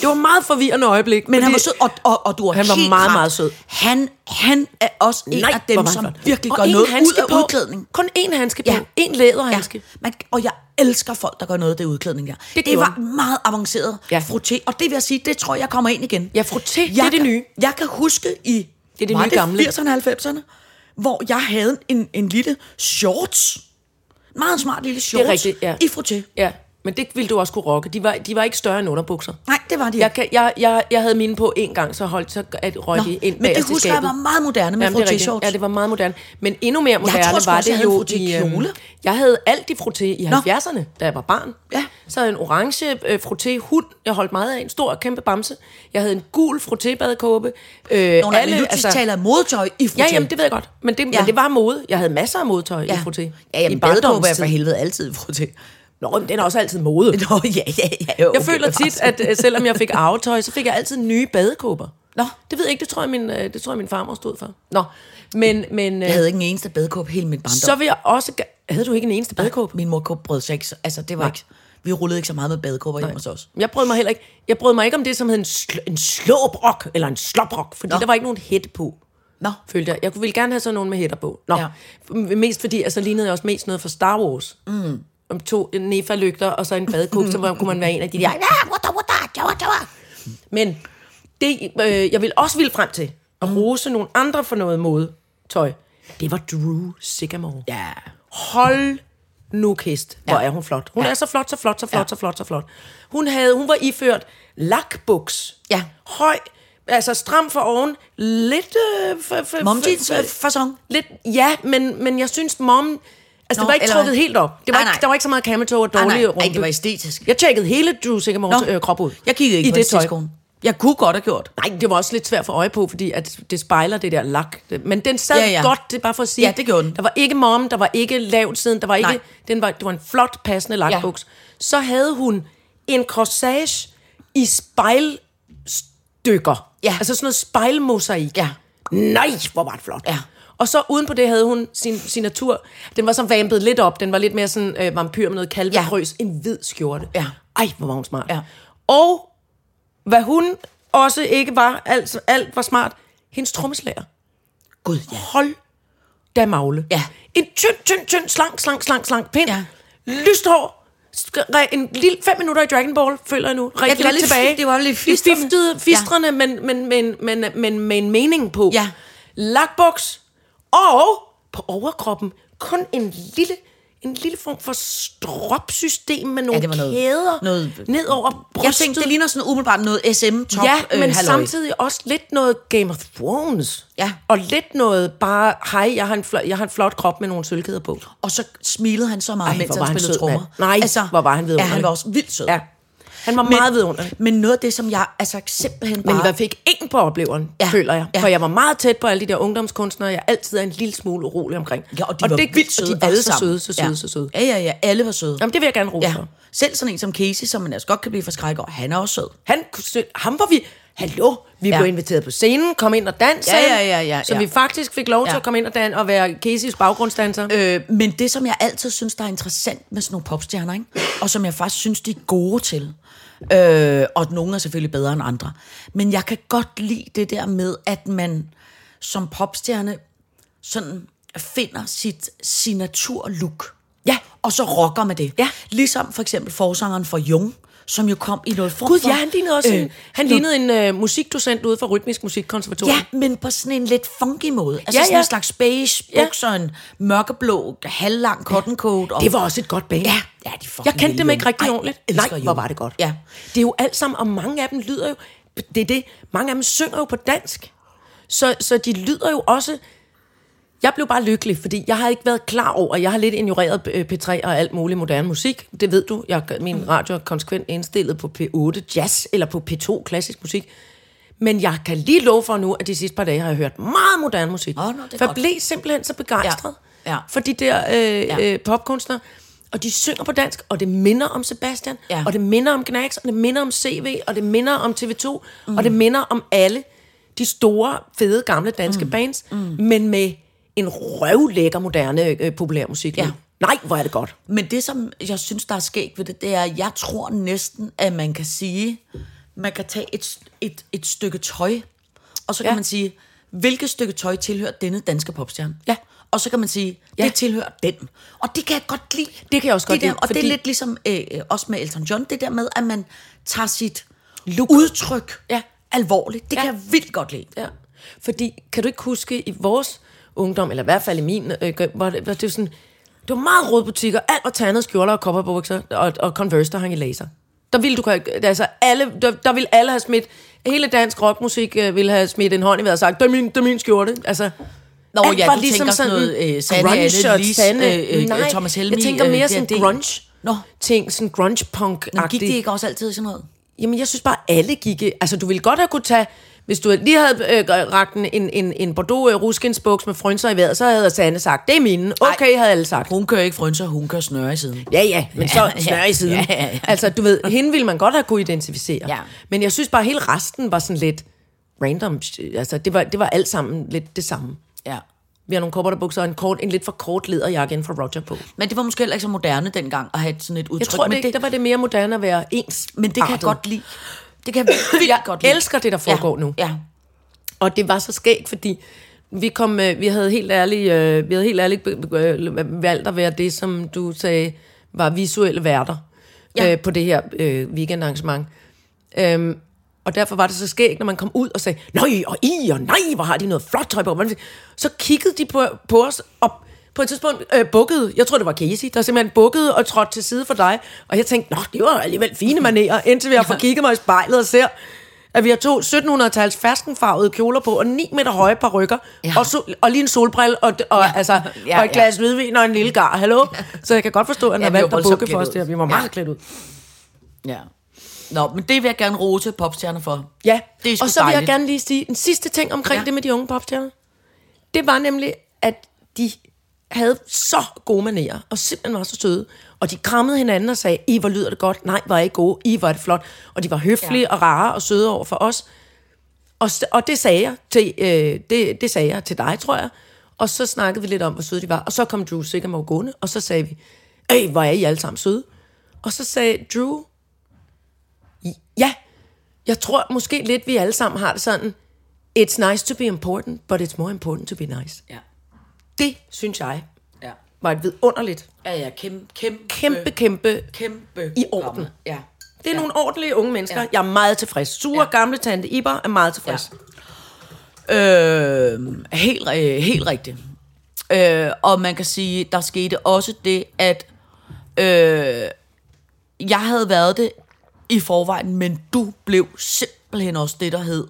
Det var et meget forvirrende øjeblik. Men han var sød, og, og, og du var Han var helt meget, meget sød. Han, han er også en Nej, af dem, som flot. virkelig Og gør noget ud af på. udklædning. Kun én handske på. Ja. En læderhandske. Ja, man, og jeg elsker folk, der gør noget af det udklædning der. Det, det var meget avanceret Ja. frotté, og det vil jeg sige, det tror jeg kommer ind igen. Ja, frotté, det er det nye. Jeg kan huske i Det er det nye gamle. 80'erne og 90'erne, hvor jeg havde en, en lille shorts. Meget smart lille shorts rigtigt, ja. i frotté. Ja, men det ville du også kunne rocke. De var, de var ikke større end underbukser. Nej, det var de Jeg, ikke. jeg, jeg, jeg havde mine på en gang, så holdt så at røg Nå, de ind men det husker jeg var meget moderne med Jamen, frotté-shorts. Ja, det var meget moderne. Men endnu mere moderne tror sgu var også, det jeg havde jo i... øhm. Jeg havde alt i frotté i Nå. 70'erne, da jeg var barn. Ja. Så havde jeg en orange øh, frotté hund, jeg holdt meget af. En stor, kæmpe bamse. Jeg havde en gul frotté badekåbe. Øh, Nogle alle, altså, taler af modetøj i frotté. Ja, jamen, det ved jeg godt. Men det, ja. Men det var mode. Jeg havde masser af modetøj ja. i frotté. Ja, jamen, I badekåbe er for helvede altid i frotté. Nå, men den er også altid mode. Nå, ja, ja, ja. Jo, Jeg føler tit, at øh, selvom jeg fik arvetøj, så fik jeg altid nye badekåber. Nå. Det ved jeg ikke, det tror jeg, min, øh, det tror jeg, min farmor stod for. Nå, men, men Jeg øh, havde ikke en eneste badekåbe hele min barndom. så vil jeg også... Havde du ikke en eneste badekåbe? Min mor brød sig ikke. så- Altså, det var Nej. ikke... Vi rullede ikke så meget med badekåber hjemme hos os. Jeg brød mig heller ikke, jeg brød mig ikke om det, som hed en, sl- en slåbrok, eller en sloprok, fordi Nå. der var ikke nogen hætte på. Nå. Følte jeg. Jeg ville gerne have sådan nogen med hætter på. Nå. Ja. Mest fordi, altså lignede jeg også mest noget fra Star Wars. Mm. Om to nefa-lygter, og så en badekåbe, så kunne man være en af de der... "Ja, wada, wada, jawa, jawa." Men det, øh, jeg vil også ville frem til at rose nogle andre for noget modetøj. Det var Drew Sigamore. Ja. Hold nu kæst, hvor Ja. er hun flot. Hun Ja. er så flot, så flot, så flot, Ja. så flot, så flot. Hun, havde, hun var iført lakbuks. Ja. Høj, altså stram for oven. Lidt... Øh, f- f- Mom jeans f- øh, fasong. Lidt, ja, men, men jeg synes, mom... Altså, Nå, det var ikke eller trukket helt op. Det var Nej, ikke, nej. der var ikke så meget kametog og dårlige rumpe. nej, det var æstetisk. Jeg tjekkede hele Drew Sigamores øh, krop ud. Jeg kiggede ikke i på det tøj. Jeg kunne godt have gjort. Nej, det var også lidt svært for øje på, fordi at det spejler det der lak. Men den sad Ja, ja, ja. ja. godt, det er bare for at sige. Ja, det gjorde den. Der var ikke mom, der var ikke lavt siden, der var ikke, Nej. den var, det var en flot, passende lakbuks. Ja. Så havde hun en corsage i spejlstykker. Ja. Altså sådan noget spejlmosaik. Ja. Nej, hvor var det flot. Ja. Og så uden på det havde hun sin signatur. Den var så vampet lidt op. Den var lidt mere sådan øh, vampyr med noget kalvekrøs. Ja. En hvid skjorte. Ja. Ej, hvor var hun smart. Ja. Og hvad hun også ikke var, alt, alt var smart, hendes trommeslager. Gud, ja. Hold da magle. Ja. En tynd, tynd, tynd, slank, slank, slank, slank pind. Ja. Lyst hår. En lille fem minutter i Dragon Ball, føler jeg nu. Rigtig det var lidt tilbage. det var lidt fistrende. fiftede, fistrende, ja. men, men, men, men, men med en mening på. Ja. Lakbuks. Og på overkroppen kun en lille, en lille form for stropsystem med nogle det var noget- kæder noget- ned over brystet. Jeg tænkte, det ligner sådan umiddelbart noget SM-top. Ja, men øh, samtidig også lidt noget Game of Thrones. Ja. Og lidt noget bare, hej, jeg har en, flot, jeg har en flot krop med nogle sølvkæder på. Og så smilede han så meget, Ej, mens han spillede trommer. Nej, hvor var han Ja, vidunderlig. han var også vildt sød. Ja. Han var men, meget vidunderlig. Men noget af det, som jeg altså simpelthen Men bare... jeg fik ingen på opleveren, ja. Føler jeg. ja. For jeg var meget tæt på alle de der ungdomskunstnere, jeg altid er en lille smule urolig omkring. Ja, og de var det, vildt søde og de alle så søde, så søde, ja. så søde. Ja, ja, ja. Alle var søde. Jamen, det vil jeg gerne rose ja. for. Selv sådan en som Casey, som man altså godt kan blive forskrækket over, han er også sød. Han, ham var vi... Hallo, vi ja. Blev inviteret på scenen, kom ind og dans. Ja, ja, ja, ja, Så ja. vi faktisk fik lov til Ja. at komme ind og, dan- og være Caseys baggrundsdanser. Øh, men det, som jeg altid synes, der er interessant med sådan nogle popstjerner, ikke? og som jeg faktisk synes, de er gode til, øh, og nogle er selvfølgelig bedre end andre, men jeg kan godt lide det der med, at man som popstjerne sådan finder sit signaturlook. Ja. Og så rocker med det. Ja. Ligesom for eksempel forsangeren for Jung, som jo kom i noget form Gud, ja, han lignede også øh, en, han lignede en øh, musikdocent ude fra Rytmisk Musikkonservatorium. Ja, men på sådan en lidt funky måde. Altså Ja, ja, sådan ja. en slags beige Ja. bukser, en mørkeblå, halvlang cotton coat. Og, Det var også et godt band. Ja, ja, de Jeg kendte dem ikke rigtig Ej, ordentligt. Nej, hvor var det godt. Ja. Det er jo alt sammen, og mange af dem lyder jo... Det er det, mange af dem synger jo på dansk. Så, så de lyder jo også... Jeg blev bare lykkelig, fordi jeg har ikke været klar over, jeg har lidt ignoreret øh, P3 og alt muligt moderne musik. Det ved du, jeg, min radio er konsekvent indstillet på P8 jazz eller på P2 klassisk musik. Men jeg kan lige love for nu, at de sidste par dage har jeg hørt meget moderne musik. Det er for jeg blev simpelthen så begejstret Ja, ja. for de der øh, Ja. øh, popkunstnere. Og de synger på dansk, og det minder om Sebastian, Ja. og det minder om Gnax, og det minder om CV, og det minder om TV2, mm. og det minder om alle de store, fede, gamle danske mm. bands, mm. men med en røvlækker, moderne, øh, populær musik. Ja. Nej, hvor er det godt. Men det, som jeg synes, der er skægt ved det, det er, at jeg tror næsten, at man kan sige, man kan tage et, et, et stykke tøj, og så kan Ja. man sige, hvilket stykke tøj tilhører denne danske popstjerne? Ja. Og så kan man sige, Ja. det tilhører den. Og det kan jeg godt lide. Det kan jeg også godt det der, lide, Og det fordi- er lidt ligesom øh, øh, også med Elton John, det der med, at man tager sit Look. udtryk Ja. alvorligt. Det Ja. kan jeg vildt godt lide. Ja. Fordi, kan du ikke huske, i vores ungdom, eller i hvert fald i min, øh, var det, var det sådan, det var meget røde butikker, alt var tandet skjorter og kopperbukser, og, og Converse, der hang i laser. Der ville du altså alle, der, der ville alle have smidt, hele dansk rockmusik øh, ville have smidt en hånd i vejret og sagt, det er min, det er min skjorte. Altså, Nå alt ja, var ligesom sådan noget øh, Sanne, grunge og Lise, Sanne. øh, øh, Nej, Thomas Helmig. jeg tænker mere øh, sådan D&D. grunge Nå, ting, sådan grunge punk men gik det ikke også altid sådan noget? Jamen, jeg synes bare, alle gik... Altså, du ville godt have kunne tage... Hvis du lige havde øh, ragt en, en, en, Bordeaux øh, ruskinsbuks med frynser i vejret, så havde Sanne sagt, det er mine. Okay, havde alle sagt. Hun kører ikke frynser, hun kører snøre i siden. Ja, ja, men så Ja, snør i siden. ja, ja, ja. Altså, du ved, hende ville man godt have kunne identificere. Ja. Men jeg synes bare, hele resten var sådan lidt random. Altså, det var, det var alt sammen lidt det samme. Ja. Vi har nogle kopperterbukser og en, kort, en lidt for kort lederjakke inden for Roger på. Men det var måske heller ikke så moderne dengang at have sådan et udtryk. Jeg tror, men det, der var det mere moderne at være ens. men det kan jeg godt lide. Det kan jeg (coughs) vildt Jeg godt lide. elsker det, der foregår ja. nu. Ja. Og det var så skægt, fordi vi kom, øh, vi havde helt ærligt, øh, vi havde helt ærligt øh, valgt at være det, som du sagde, var visuelle værter ja. øh, på det her øh, weekendarrangement. Øhm, og derfor var det så skægt, når man kom ud og sagde, nej, og I, og nej, hvor har de noget flot tøj på. Så kiggede de på, på os, og på et tidspunkt øh, bukkede, jeg tror det var Casey, der simpelthen bukkede og trådte til side for dig. Og jeg tænkte, nå, det var alligevel fine manerer, (laughs) indtil vi har fået kigget mig i spejlet og ser, at vi har to 1700-tals ferskenfarvede kjoler på, og 9 meter høje parrykker, Ja. og, sol, og lige en solbrille, og, og, ja. altså, Ja, og et glas ja. hvidvin og en lille gar. Hallo? Så jeg kan godt forstå, at han Ja, har valgt at bukke for os der. Vi var meget Ja. klædt ud. ja. Nå, men det vil jeg gerne rose popstjerner for. Ja, Det er og så vil jeg dejligt. gerne lige sige en sidste ting omkring ja. det med de unge popstjerner. Det var nemlig, at de havde så gode manerer, og simpelthen var så søde. Og de krammede hinanden og sagde, I, hvor lyder det godt. Nej, hvor er I gode. I, hvor er det flot. Og de var høflige ja. og rare og søde over for os. Og, og det sagde jeg til, øh, det, det sagde jeg til dig, tror jeg. Og så snakkede vi lidt om, hvor søde de var. Og så kom Drew Sigamore gående, og så sagde vi, Øj, hvor er I alle sammen søde. Og så sagde Drew, ja, jeg tror måske lidt, vi alle sammen har det sådan, it's nice to be important, but it's more important to be nice. Ja. Det, synes jeg, Ja. var et vidunderligt, Ja, ja, kæmpe, kæmpe, kæmpe, kæmpe kæmpe i orden. Ja. Det er ja. nogle ordentlige unge mennesker. Ja. Ja. Jeg er meget tilfreds. Sure, ja. gamle tante Iber er meget tilfreds. Øh, helt, øh, helt rigtigt. Øh, og man kan sige, der skete også det, at øh, jeg havde været det i forvejen, men du blev simpelthen også det, der hed,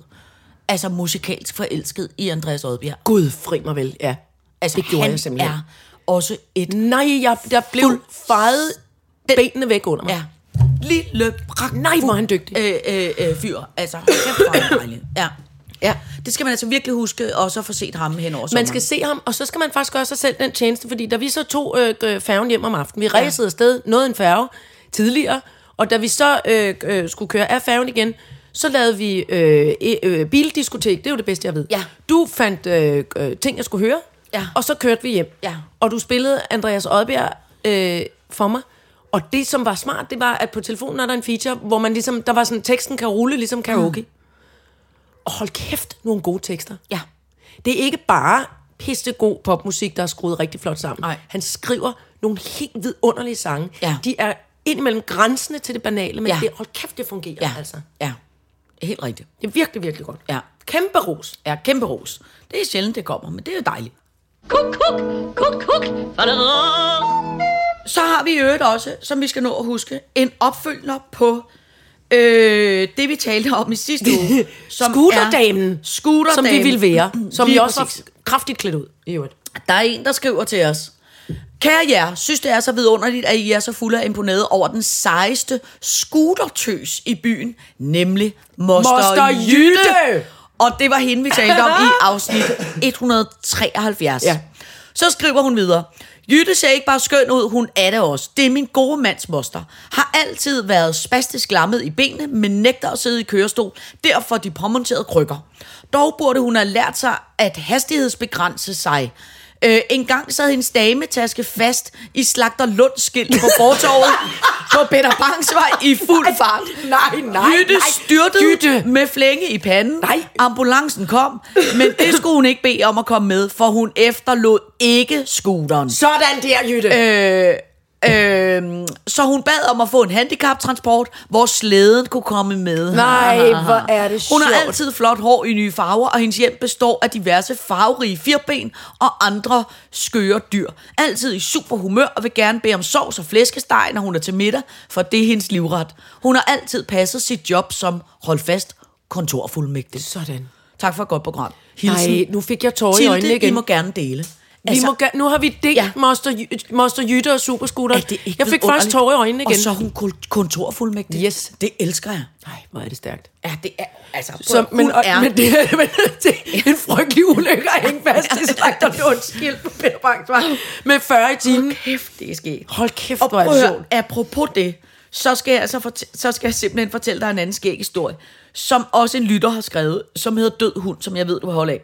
altså musikalsk forelsket i Andreas Odbjerg. Gud, fri mig vel, ja. Altså, det gjorde han jeg simpelthen. er også et Nej, jeg, der blev Fuld- fejet benene væk under mig. ja, lille pragt Nej, hvor han dygtig. øh, øh, øh, fyr. Altså, kæft. (coughs) Ja. Ja. Det skal man altså virkelig huske, og så få set ham hen over Man skal se ham, og så skal man faktisk gøre sig selv den tjeneste, fordi da vi så tog øh, færgen hjem om aftenen, vi rejsede afsted, nåede en færge tidligere, og da vi så øh, øh, skulle køre af færgen igen, så lavede vi øh, øh, øh, bildiskotek, det er jo det bedste, jeg ved. Ja. Du fandt øh, øh, ting, jeg skulle høre, Ja. og så kørte vi hjem. Ja. Og du spillede Andreas Oddbjerg øh, for mig, og det, som var smart, det var, at på telefonen er der en feature, hvor man ligesom, der var sådan, teksten kan rulle ligesom karaoke. Mm. Og hold kæft, nogle gode tekster. Ja. Det er ikke bare pissegod popmusik, der er skruet rigtig flot sammen. Nej. Han skriver nogle helt vidunderlige sange. Ja. De er indimellem grænsende til det banale, men Ja. det, hold kæft, det fungerer Ja, altså. ja. Helt rigtigt. Det er virkelig, virkelig godt. Ja. Kæmpe ros. Ja, kæmpe ros. Det er sjældent, det kommer, men det er dejligt. Kuk, kuk, kuk, kuk. Så har vi i øvrigt også, som vi skal nå at huske, en opfølger på øh, det, vi talte om i sidste uge. (laughs) Som Scooterdamen. er Scooterdamen. Som vi ville være. Som Lige vi også var kraftigt klædt ud. I øvrigt. Der er en, der skriver til os. Kære jer, synes det er så vidunderligt, at I er så fulde af imponeret over den sejeste scootertøs i byen, nemlig Moster, Moster Jytte. Jytte. Og det var hende, vi talte om i (laughs) afsnit 173. Ja. Så skriver hun videre. Jytte ser ikke bare skøn ud, hun er det også. Det er min gode mands moster. Har altid været spastisk lammet i benene, men nægter at sidde i kørestol. Derfor de påmonterede krykker. Dog burde hun have lært sig at hastighedsbegrænse sig Øh, en gang sad hendes dametaske fast i Slagter Lunds skilt på fortorvet (laughs) på Peter Bangs vej i fuld fart. Nej, nej, Jytte nej. styrtede Jytte. med flænge i panden. Nej. Ambulancen kom, men det skulle hun ikke bede om at komme med, for hun efterlod ikke scooteren. Sådan der, Jytte. Øh, øh, så hun bad om at få en handicaptransport, hvor slæden kunne komme med. Nej, hvor er det Hun har sjovt. altid flot hår i nye farver, og hendes hjem består af diverse farverige firben og andre skøre dyr. Altid i super humør og vil gerne bede om sovs og flæskesteg, når hun er til middag, for det er hendes livret. Hun har altid passet sit job som, hold fast, kontorfuldmægtig. Sådan. Tak for et godt program. Hilsen. Nej, nu fik jeg tårer i øjnene Tilde, I igen. må gerne dele. Vi må, ga- nu har vi delt Ja. Moster, Moster Jytte og Superscooter. er jeg fik faktisk tårer i øjnene igen. Og så er hun kontorfuldmægtig. Yes. Det elsker jeg. Nej, hvor er det stærkt. Ja, det er, altså, Så, men, og, er, men, det, er, men det er en frygtelig ulykke at hænge fast i slagter Lunds skilt på Peter Bangs vej med 40 i timen. kæft, det er sket. Hold kæft, hvor er prøv det sjovt. apropos det, så skal, jeg altså fortæ- så skal jeg simpelthen fortælle dig en anden skæg historie, som også en lytter har skrevet, som hedder Død Hund, som jeg ved, du har holdt af.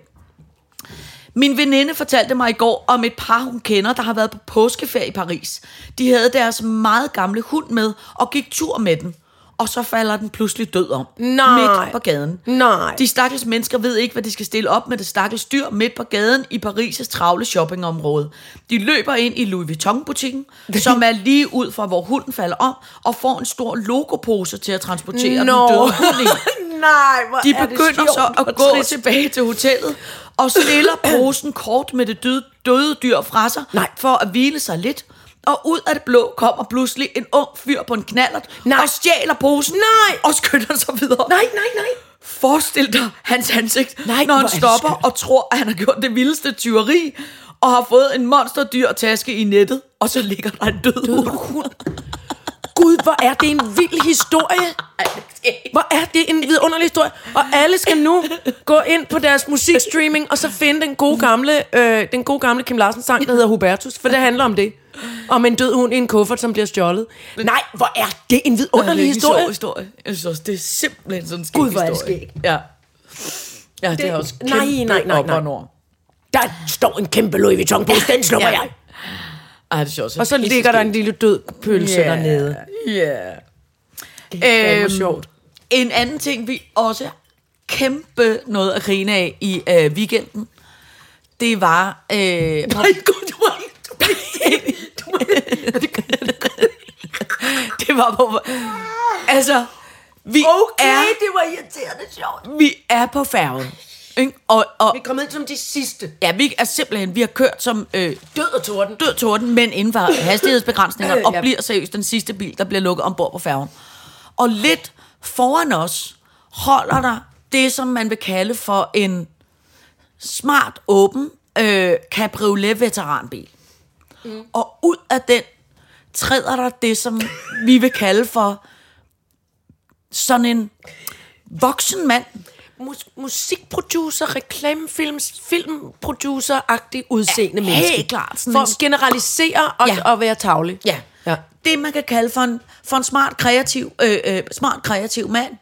Min veninde fortalte mig i går om et par, hun kender, der har været på påskeferie i Paris. De havde deres meget gamle hund med og gik tur med den. Og så falder den pludselig død om. Nej. Midt på gaden. Nej. De stakkels mennesker ved ikke, hvad de skal stille op med det stakkels dyr midt på gaden i Paris' travle shoppingområde. De løber ind i Louis Vuitton-butikken, (laughs) som er lige ud fra, hvor hunden falder om, og får en stor logopose til at transportere Nå. den døde hund i. (laughs) Nej, hvor De er begynder så og at gå tilbage til hotellet og stiller (clears throat) posen kort med det døde, døde dyr fra sig, Nej. for at hvile sig lidt. Og ud af det blå kommer pludselig en ung fyr på en knallert Nej. og stjæler posen Nej. og skynder sig videre. Nej, nej, nej. Forestil dig hans ansigt, Nej, når han er stopper og tror, at han har gjort det vildeste tyveri, og har fået en monsterdyr taske i nettet, og så ligger der en død, død hund. Gud, hvor er det en vild historie. Hvor er det en vidunderlig historie. Og alle skal nu gå ind på deres musikstreaming, og så finde den gode gamle, øh, den gode gamle Kim Larsen sang, der hedder Hubertus, for det handler om det. Om en død hund i en kuffert, som bliver stjålet. Nej, hvor er det en vidunderlig historie. historie. Jeg synes også, det er simpelthen sådan en skæg Gud, hvor er det skæg. Ja. Ja, det, det er også nej, kæmpe nej, nej, nej. nord. Der står en kæmpe Louis Vuitton på, den slummer Ja. jeg. Ej, det er sjovt. Og så ligger der en lille død pølse Ja. dernede. Ja. Det er Øhm, sjovt. En anden ting, vi også kæmpe noget at grine af i øh, weekenden, det var... Øh, (laughs) Nej, gud, var ikke... Du var (laughs) (laughs) det var på... Altså, vi Okay, er, det var irriterende sjovt. vi er på færgen. Ikke? Og, og Vi kom ind som de sidste. ja, vi er simpelthen, vi har kørt som øh, Død og torden. død torden, men inden for (coughs) hastighedsbegrænsninger, og Ja. bliver seriøst den sidste bil, der bliver lukket ombord på færgen. Og lidt foran os holder der det, som man vil kalde for en smart, åben øh, cabriolet-veteranbil. Mm. Og ud af den træder der det, som vi vil kalde for sådan en voksen mand. Mus- musikproducer, reklamefilms, filmproducer-agtig udseende Ja, menneske. helt klart. For at generalisere og, ja. og være tavlig. Ja. ja. Det, man kan kalde for en, for en smart, kreativ, øh, øh, smart, kreativ mand,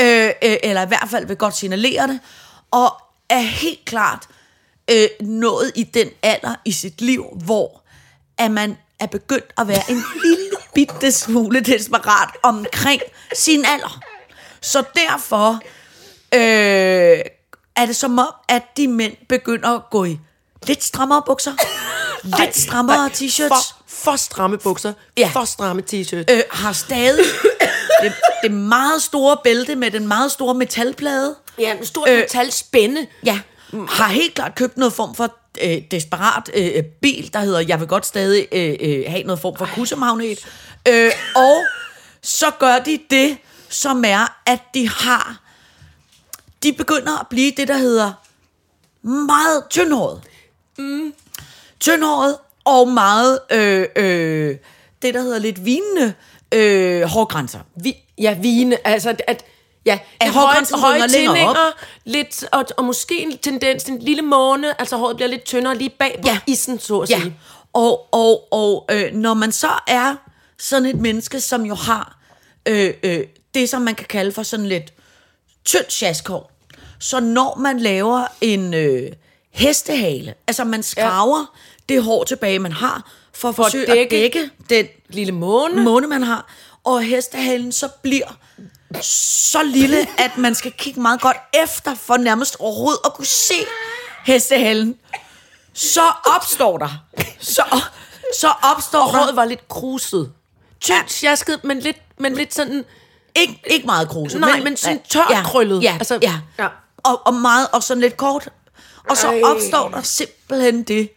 øh, øh, eller i hvert fald vil godt signalere det, og er helt klart øh, nået i den alder i sit liv, hvor at man er begyndt at være en (laughs) lille bitte smule desperat omkring sin alder. Så derfor øh, er det som om, at de mænd begynder at gå i lidt strammere bukser, (laughs) lidt strammere t-shirts, For, for stramme bukser. Ja. For stramme t-shirt. øh, har stadig det, det meget store bælte med den meget store metalplade. ja, en stor øh, metalspænde. Ja, har helt klart købt noget form for øh, desperat øh, bil, der hedder, jeg vil godt stadig øh, øh, have noget form for kussemagnet. Øh, og så gør de det, som er, at de har, de begynder at blive det, der hedder meget tyndhåret. Mm. Tyndhåret og meget, øh, øh, det der hedder lidt vinende øh, hårgrænser. Vi, ja, vine. Altså, at... Ja, At høje, hårgrænsen høje længere tændinger, lidt, og, og måske en tendens en lille måne, altså håret bliver lidt tyndere lige bag på ja. isen, så at Ja, sige. og, og, og øh, når man så er sådan et menneske, som jo har øh, øh, det, som man kan kalde for sådan lidt tyndt sjaskår, så når man laver en, øh, hestehale. Altså, man skraver ja. det hår tilbage, man har, for at forsøge dække at dække den Lille måne. måne, man har. Og hestehalen så bliver så lille, at man skal kigge meget godt efter, for nærmest overhovedet at kunne se hestehalen. Så opstår der. Så, så opstår Og der... var lidt kruset. Tykt sjasket, men lidt, men lidt sådan... Ikke, ikke meget kruse. Nej, men sådan tørt krøllet. Ja, Altså, ja. ja. ja. Og, og meget, og sådan lidt kort. Og så Ej. opstår der simpelthen det,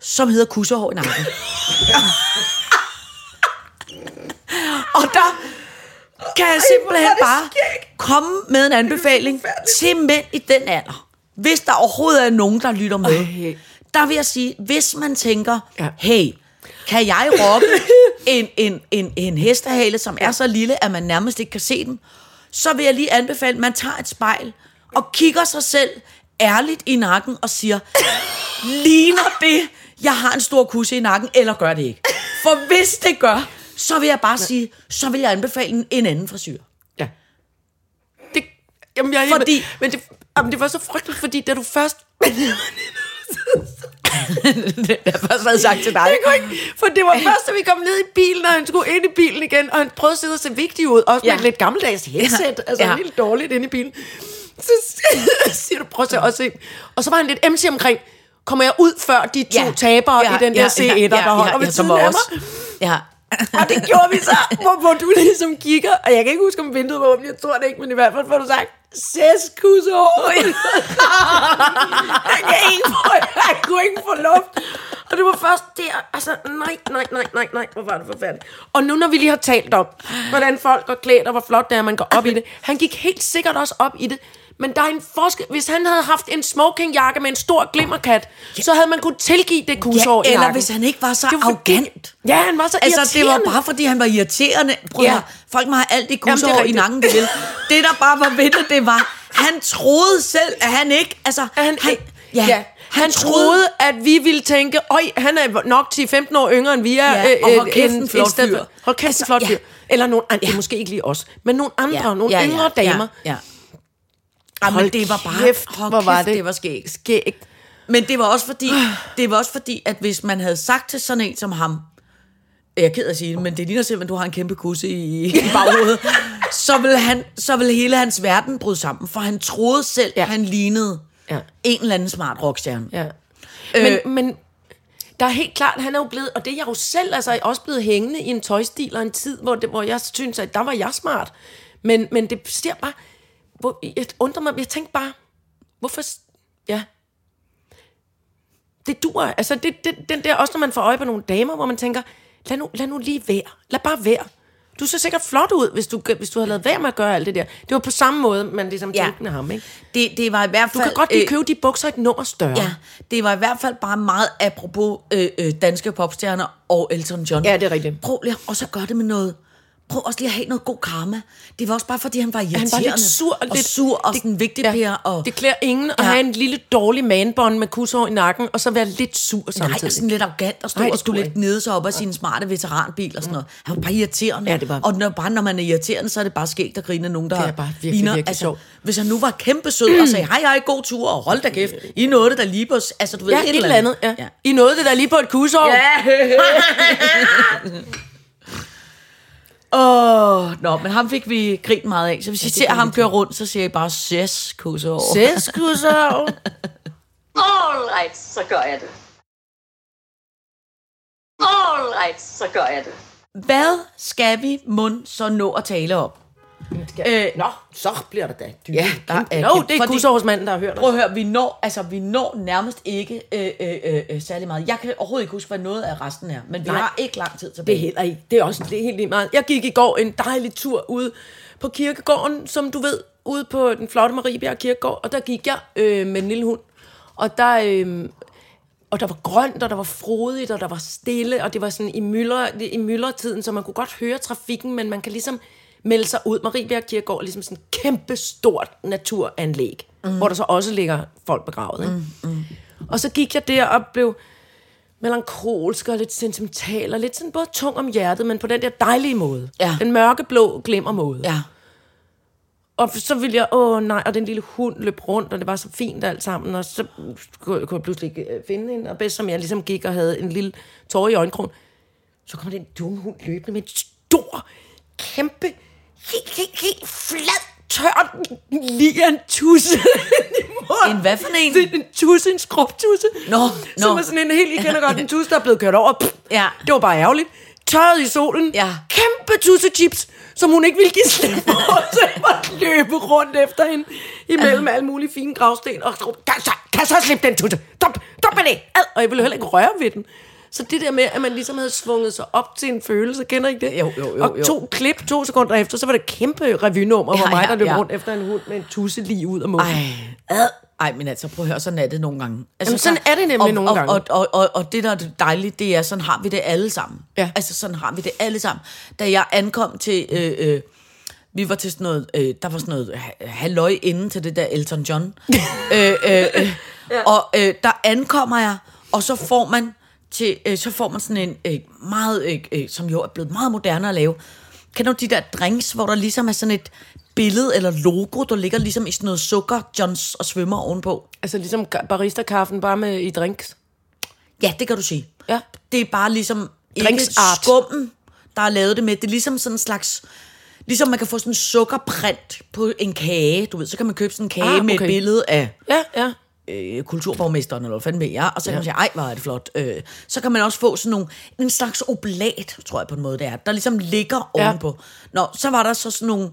som hedder kusserhår i nakken. (laughs) og der kan jeg simpelthen bare komme med en anbefaling til mænd i den alder. Hvis der overhovedet er nogen, der lytter med. Ej. Der vil jeg sige, hvis man tænker, Ja. hey, kan jeg rocke en, en, en, en hestehale, som er så lille, at man nærmest ikke kan se den, så vil jeg lige anbefale, at man tager et spejl og kigger sig selv ærligt i nakken og siger, ligner det, jeg har en stor kusse i nakken, eller gør det ikke? For hvis det gør, så vil jeg bare sige, så vil jeg anbefale en, en anden frisyr. Ja. Det, jamen, jeg, Fordi- Men det, jamen, det var så frygteligt, fordi da du først... (laughs) det har først været sagt til dig. Jeg kunne ikke, for det var først, da vi kom ned i bilen, og han skulle ind i bilen igen, og han prøvede at sidde og se vigtig ud, også med Ja. et lidt gammeldags headset, Ja. altså Ja. helt dårligt inde i bilen. Så (laughs) siger du, prøv at se. Og så var han lidt MC omkring, kommer jeg ud før de to Ja. tabere Ja, i den der ja, C1'er, ja, der holder ja, ved ja, som siden af os. mig? Ja. Og det gjorde vi så, hvor, hvor du ligesom kigger, og jeg kan ikke huske, om vinduet var åbent, jeg tror det ikke, men i hvert fald får du sagt, Ses kussehår. (laughs) jeg, kan ikke få, jeg kunne ikke få luft. Og det var først der, altså nej, nej, nej, nej, nej, hvor var det forfærdeligt. Og nu når vi lige har talt om, hvordan folk går klædt, og hvor flot det er, man går op i det. Han gik helt sikkert også op i det, men der er en forskel. Hvis han havde haft en smokingjakke med en stor glimmerkat, så havde man kunne tilgive det kussehår Ja, eller hvis han ikke var så Det var arrogant. Ja, han var så Altså, det var irriterende. bare fordi, han var irriterende. Prøv Ja. ja. Folk må have alt det Jamen, det i nakken, det vil. (laughs) Det, der bare var ved det, det var, han troede selv, at han ikke... Altså, At han, han, ja, ja, han, han troede, at vi ville tænke, øj, han er nok 10-15 år yngre, end vi er. Ja, og hold kæft, en flot fyr. Hold kæft, Altså, flot ja. fyr. Eller nogle andre, er måske ikke lige os, men nogle andre, ja, nogle ja, yngre ja, damer. Ja, ja. Jamen, Hold det var bare... kæft, hold hvor var kæft, det det var skægt. Skægt. Men det var også fordi, det var også fordi, at hvis man havde sagt til sådan en som ham, jeg er ked af at sige det, men det ligner simpelthen, at du har en kæmpe kusse i, i (laughs) baghovedet, så ville, han, så ville hele hans verden bryde sammen, for han troede selv, Ja. han lignede Ja. en eller anden smart rockstjerne. Ja. Øh, Men, men der er helt klart, han er jo blevet, og det er jeg jo selv, altså er også blevet hængende i en tøjstil og en tid, hvor, det, hvor jeg synes, at der var jeg smart. Men, men det ser bare, hvor, jeg undrer mig, jeg tænkte bare, hvorfor, ja, det dur, altså det, det, den der, også når man får øje på nogle damer, hvor man tænker, lad nu, lad nu lige være, lad bare være. Du ser sikkert flot ud, hvis du, hvis du havde lavet være med at gøre alt det der. Det var på samme måde, man ligesom Ja. tænkte med ham, ikke? Det, det var i hvert Du fald... kan godt lige øh, købe de bukser et nummer større. Ja, det var i hvert fald bare meget apropos øh, øh, danske popstjerner og Elton John. Ja, det er rigtigt. Prøv lige at så gøre det med noget... Prøv også lige at have noget god karma. Det var også bare, fordi han var irriterende. Han var lidt sur. og lidt, sur og sådan vigtig ja, Per. Og, Det klæder ingen at Ja. have en lille dårlig manbånd med kushår i nakken, og så være lidt sur Nej, samtidig. og sådan lidt arrogant og stå Nej, og det skulle lidt nede sig op af sin smarte veteranbil og sådan noget. Han var bare irriterende. Ja, det var- Og når, bare når man er irriterende, så er det bare skægt at grine nogen, der Det er bare virkelig, ligner. virkelig altså. Hvis han nu var kæmpe sød og sagde, (clears throat) hej, hej, god tur, og hold da kæft, I nåede det der lige på... Altså, du ved, ja, et eller andet. Ja. Ja. I nåede det der lige på et kushår. (laughs) (laughs) Åh, oh, nå, men ham fik vi grint meget af. Så hvis I ser ham køre rundt, så siger I bare, ses, kusse over. Sæs kushår. (laughs) All right, så gør jeg det. All right, så gør jeg det. Hvad skal vi mund så nå at tale om? Øh, Nå, så bliver der da dyrt. Ja, der er kæmpe- det er kushårsmanden, der har hørt Prøv at høre, vi når, altså, vi når nærmest ikke øh, øh, øh, øh, særlig meget. Jeg kan overhovedet ikke huske, hvad noget af resten er, men vi Nej. har ikke lang tid Det tilbage. er heller ikke. Det er også det er helt lige meget. Jeg gik i går en dejlig tur ude på kirkegården, som du ved, ude på den flotte Mariebjerg Kirkegård, og der gik jeg øh, med en lille hund. Og der, øh, og der var grønt, og der var frodigt, og der var stille, og det var sådan i myldretiden, så man kunne godt høre trafikken, men man kan ligesom melde sig ud. Mariebjerg Kirkegård er ligesom sådan et kæmpe stort naturanlæg, mm. hvor der så også ligger folk begravet. Ikke? Mm, mm. Og så gik jeg der og blev melankolsk og lidt sentimental, og lidt sådan både tung om hjertet, men på den der dejlige måde. Ja. Den mørkeblå glimmer måde. Ja. og så ville jeg, åh nej, og den lille hund løb rundt, og det var så fint alt sammen, og så kunne, kunne jeg pludselig ikke øh, finde hende, og bedst som jeg ligesom gik og havde en lille tår i øjenkrogen, så kommer den dumme hund løbende med en stor, kæmpe, helt, helt, helt flad, tør, lige en tusse (laughs) i munden. En hvad for en? Det er en tusse, en skrubtusse. Nå, Som nå. er sådan en helt, I kender godt, en (laughs) tusse, der er blevet kørt over. Pff, Ja. Det var bare ærgerligt. Tørret i solen. Ja. Kæmpe tusse chips, som hun ikke ville give slip på. (laughs) så jeg måtte løbe rundt efter hende. Imellem alle mulige fine gravsten. Og kan, så, kan så slippe den tusse. Stop, stop med det. Ad. Og jeg ville heller ikke røre ved den. Så det der med, at man ligesom havde svunget sig op til en følelse, kender I ikke det? Jo, jo, jo, Og jo. to klip to sekunder efter, så var det et kæmpe revynummer, hvor Ja, mig, ja, der løb ja. rundt efter en hund med en tusse lige ud af munden. Ej. Ej, men altså, prøv at høre, sådan er det nogle gange. Altså, Jamen, sådan så- er det nemlig og, nogle og, gange. Og, og, og, og det, der er det dejlige, det er, sådan har vi det alle sammen. Ja. Altså, sådan har vi det alle sammen. Da jeg ankom til... Øh, øh, vi var til sådan noget, øh, der var sådan noget ha- halløj inden til det der Elton John. (laughs) øh, øh, øh, ja. Og øh, der ankommer jeg, og så får man til, øh, så får man sådan en øh, meget, øh, øh, som jo er blevet meget moderne at lave. Kender du de der drinks, hvor der ligesom er sådan et billede eller logo, der ligger ligesom i sådan noget sukker, Johns og svømmer ovenpå? Altså ligesom ka- barista-kaffen, bare med i drinks. Ja, det kan du sige. Ja. Det er bare ligesom ikke skummen, der har lavet det med. Det er ligesom sådan en slags... Ligesom man kan få sådan en sukkerprint på en kage, du ved, så kan man købe sådan en kage Ah, ah, med et okay. billede af Ja, ja. Øh, kulturborgmesteren, eller hvad fanden med jeg, og så kan ja. man sige, ej, hvor er det flot. Øh, så kan man også få sådan nogle, en slags oblat, tror jeg på en måde det er, der ligesom ligger Ja. ovenpå. Nå, så var der så sådan nogle,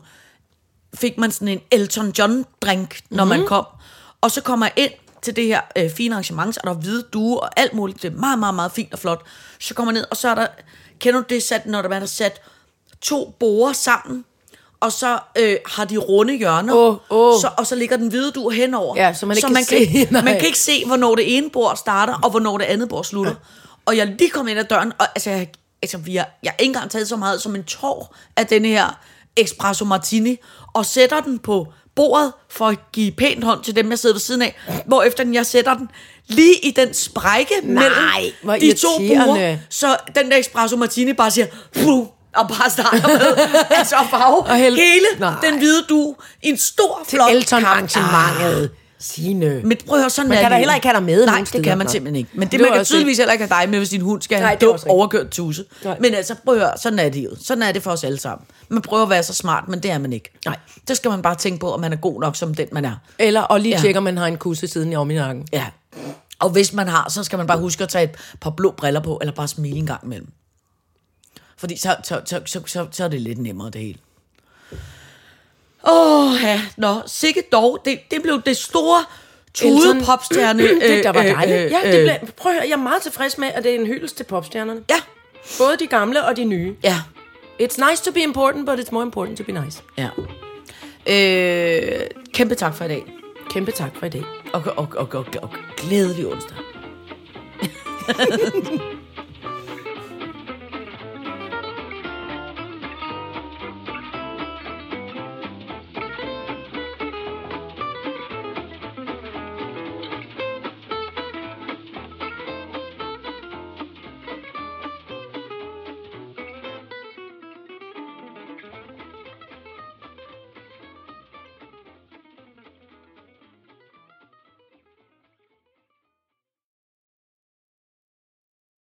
fik man sådan en Elton John drink, når mm-hmm. man kom, og så kommer jeg ind til det her øh, fine arrangement, er der hvide due og alt muligt, det er meget, meget, meget fint og flot. Så kommer jeg ned, og så er der, kender du det sat, når der er sat to borer sammen, og så øh, har de runde hjørner, Åh, åh. Så, og så ligger den hvide due henover. Ja, så man ikke kan man se, Kan, (laughs) nej. man kan ikke se, hvornår det ene bord starter, og hvornår det andet bord slutter. Og jeg lige kom ind ad døren, og altså, jeg, altså vi har, jeg har ikke engang taget så meget som en tår af denne her espresso martini, og sætter den på bordet for at give pænt hånd til dem, jeg sidder ved siden af, hvor efter den, jeg sætter den lige i den sprække mellem hvor de to borde, så den der espresso martini bare siger, Puh, og bare starter med, altså at farve Og hælde- hele Nej. den hvide du i en stor, Til flot Elton-arrangementet. Signe. men prøv at høre, sådan Man er kan det da jo. heller ikke have dig med Nej, nogen det steder. kan man Nå. simpelthen ikke. Men det, Det man kan også tydeligvis heller ikke have dig med, hvis din hund skal Nej, have det er en også dum rigtigt. overkørt tusse. Nej. Men altså, prøv at høre, sådan er det jo. Sådan er det for os alle sammen. Man prøver at være så smart, men det er man ikke. Nej. Der skal man bare tænke på, at man er god nok som den, man er. Eller og lige Ja. tjekke, om man har en kusse siden i om i nakken. Ja. Og hvis man har, så skal man bare huske at tage et par blå briller på, eller bare smile en gang imellem. Fordi så, så, så, så, så, så er det lidt nemmere, det hele. Åh, ja. Nå, sikkert dog. Det, det blev det store tude popstjerne. (clears throat) det der var øh, dejligt. øh, ja, øh, det blev, prøv at høre, jeg er meget tilfreds med, at det er en hyldest til popstjernerne. Ja, Både de gamle og de nye. ja, It's nice to be important, but it's more important to be nice. ja. Øh, kæmpe tak for i dag. Kæmpe tak for i dag. Og, og, og, og, og glædelig onsdag. (laughs)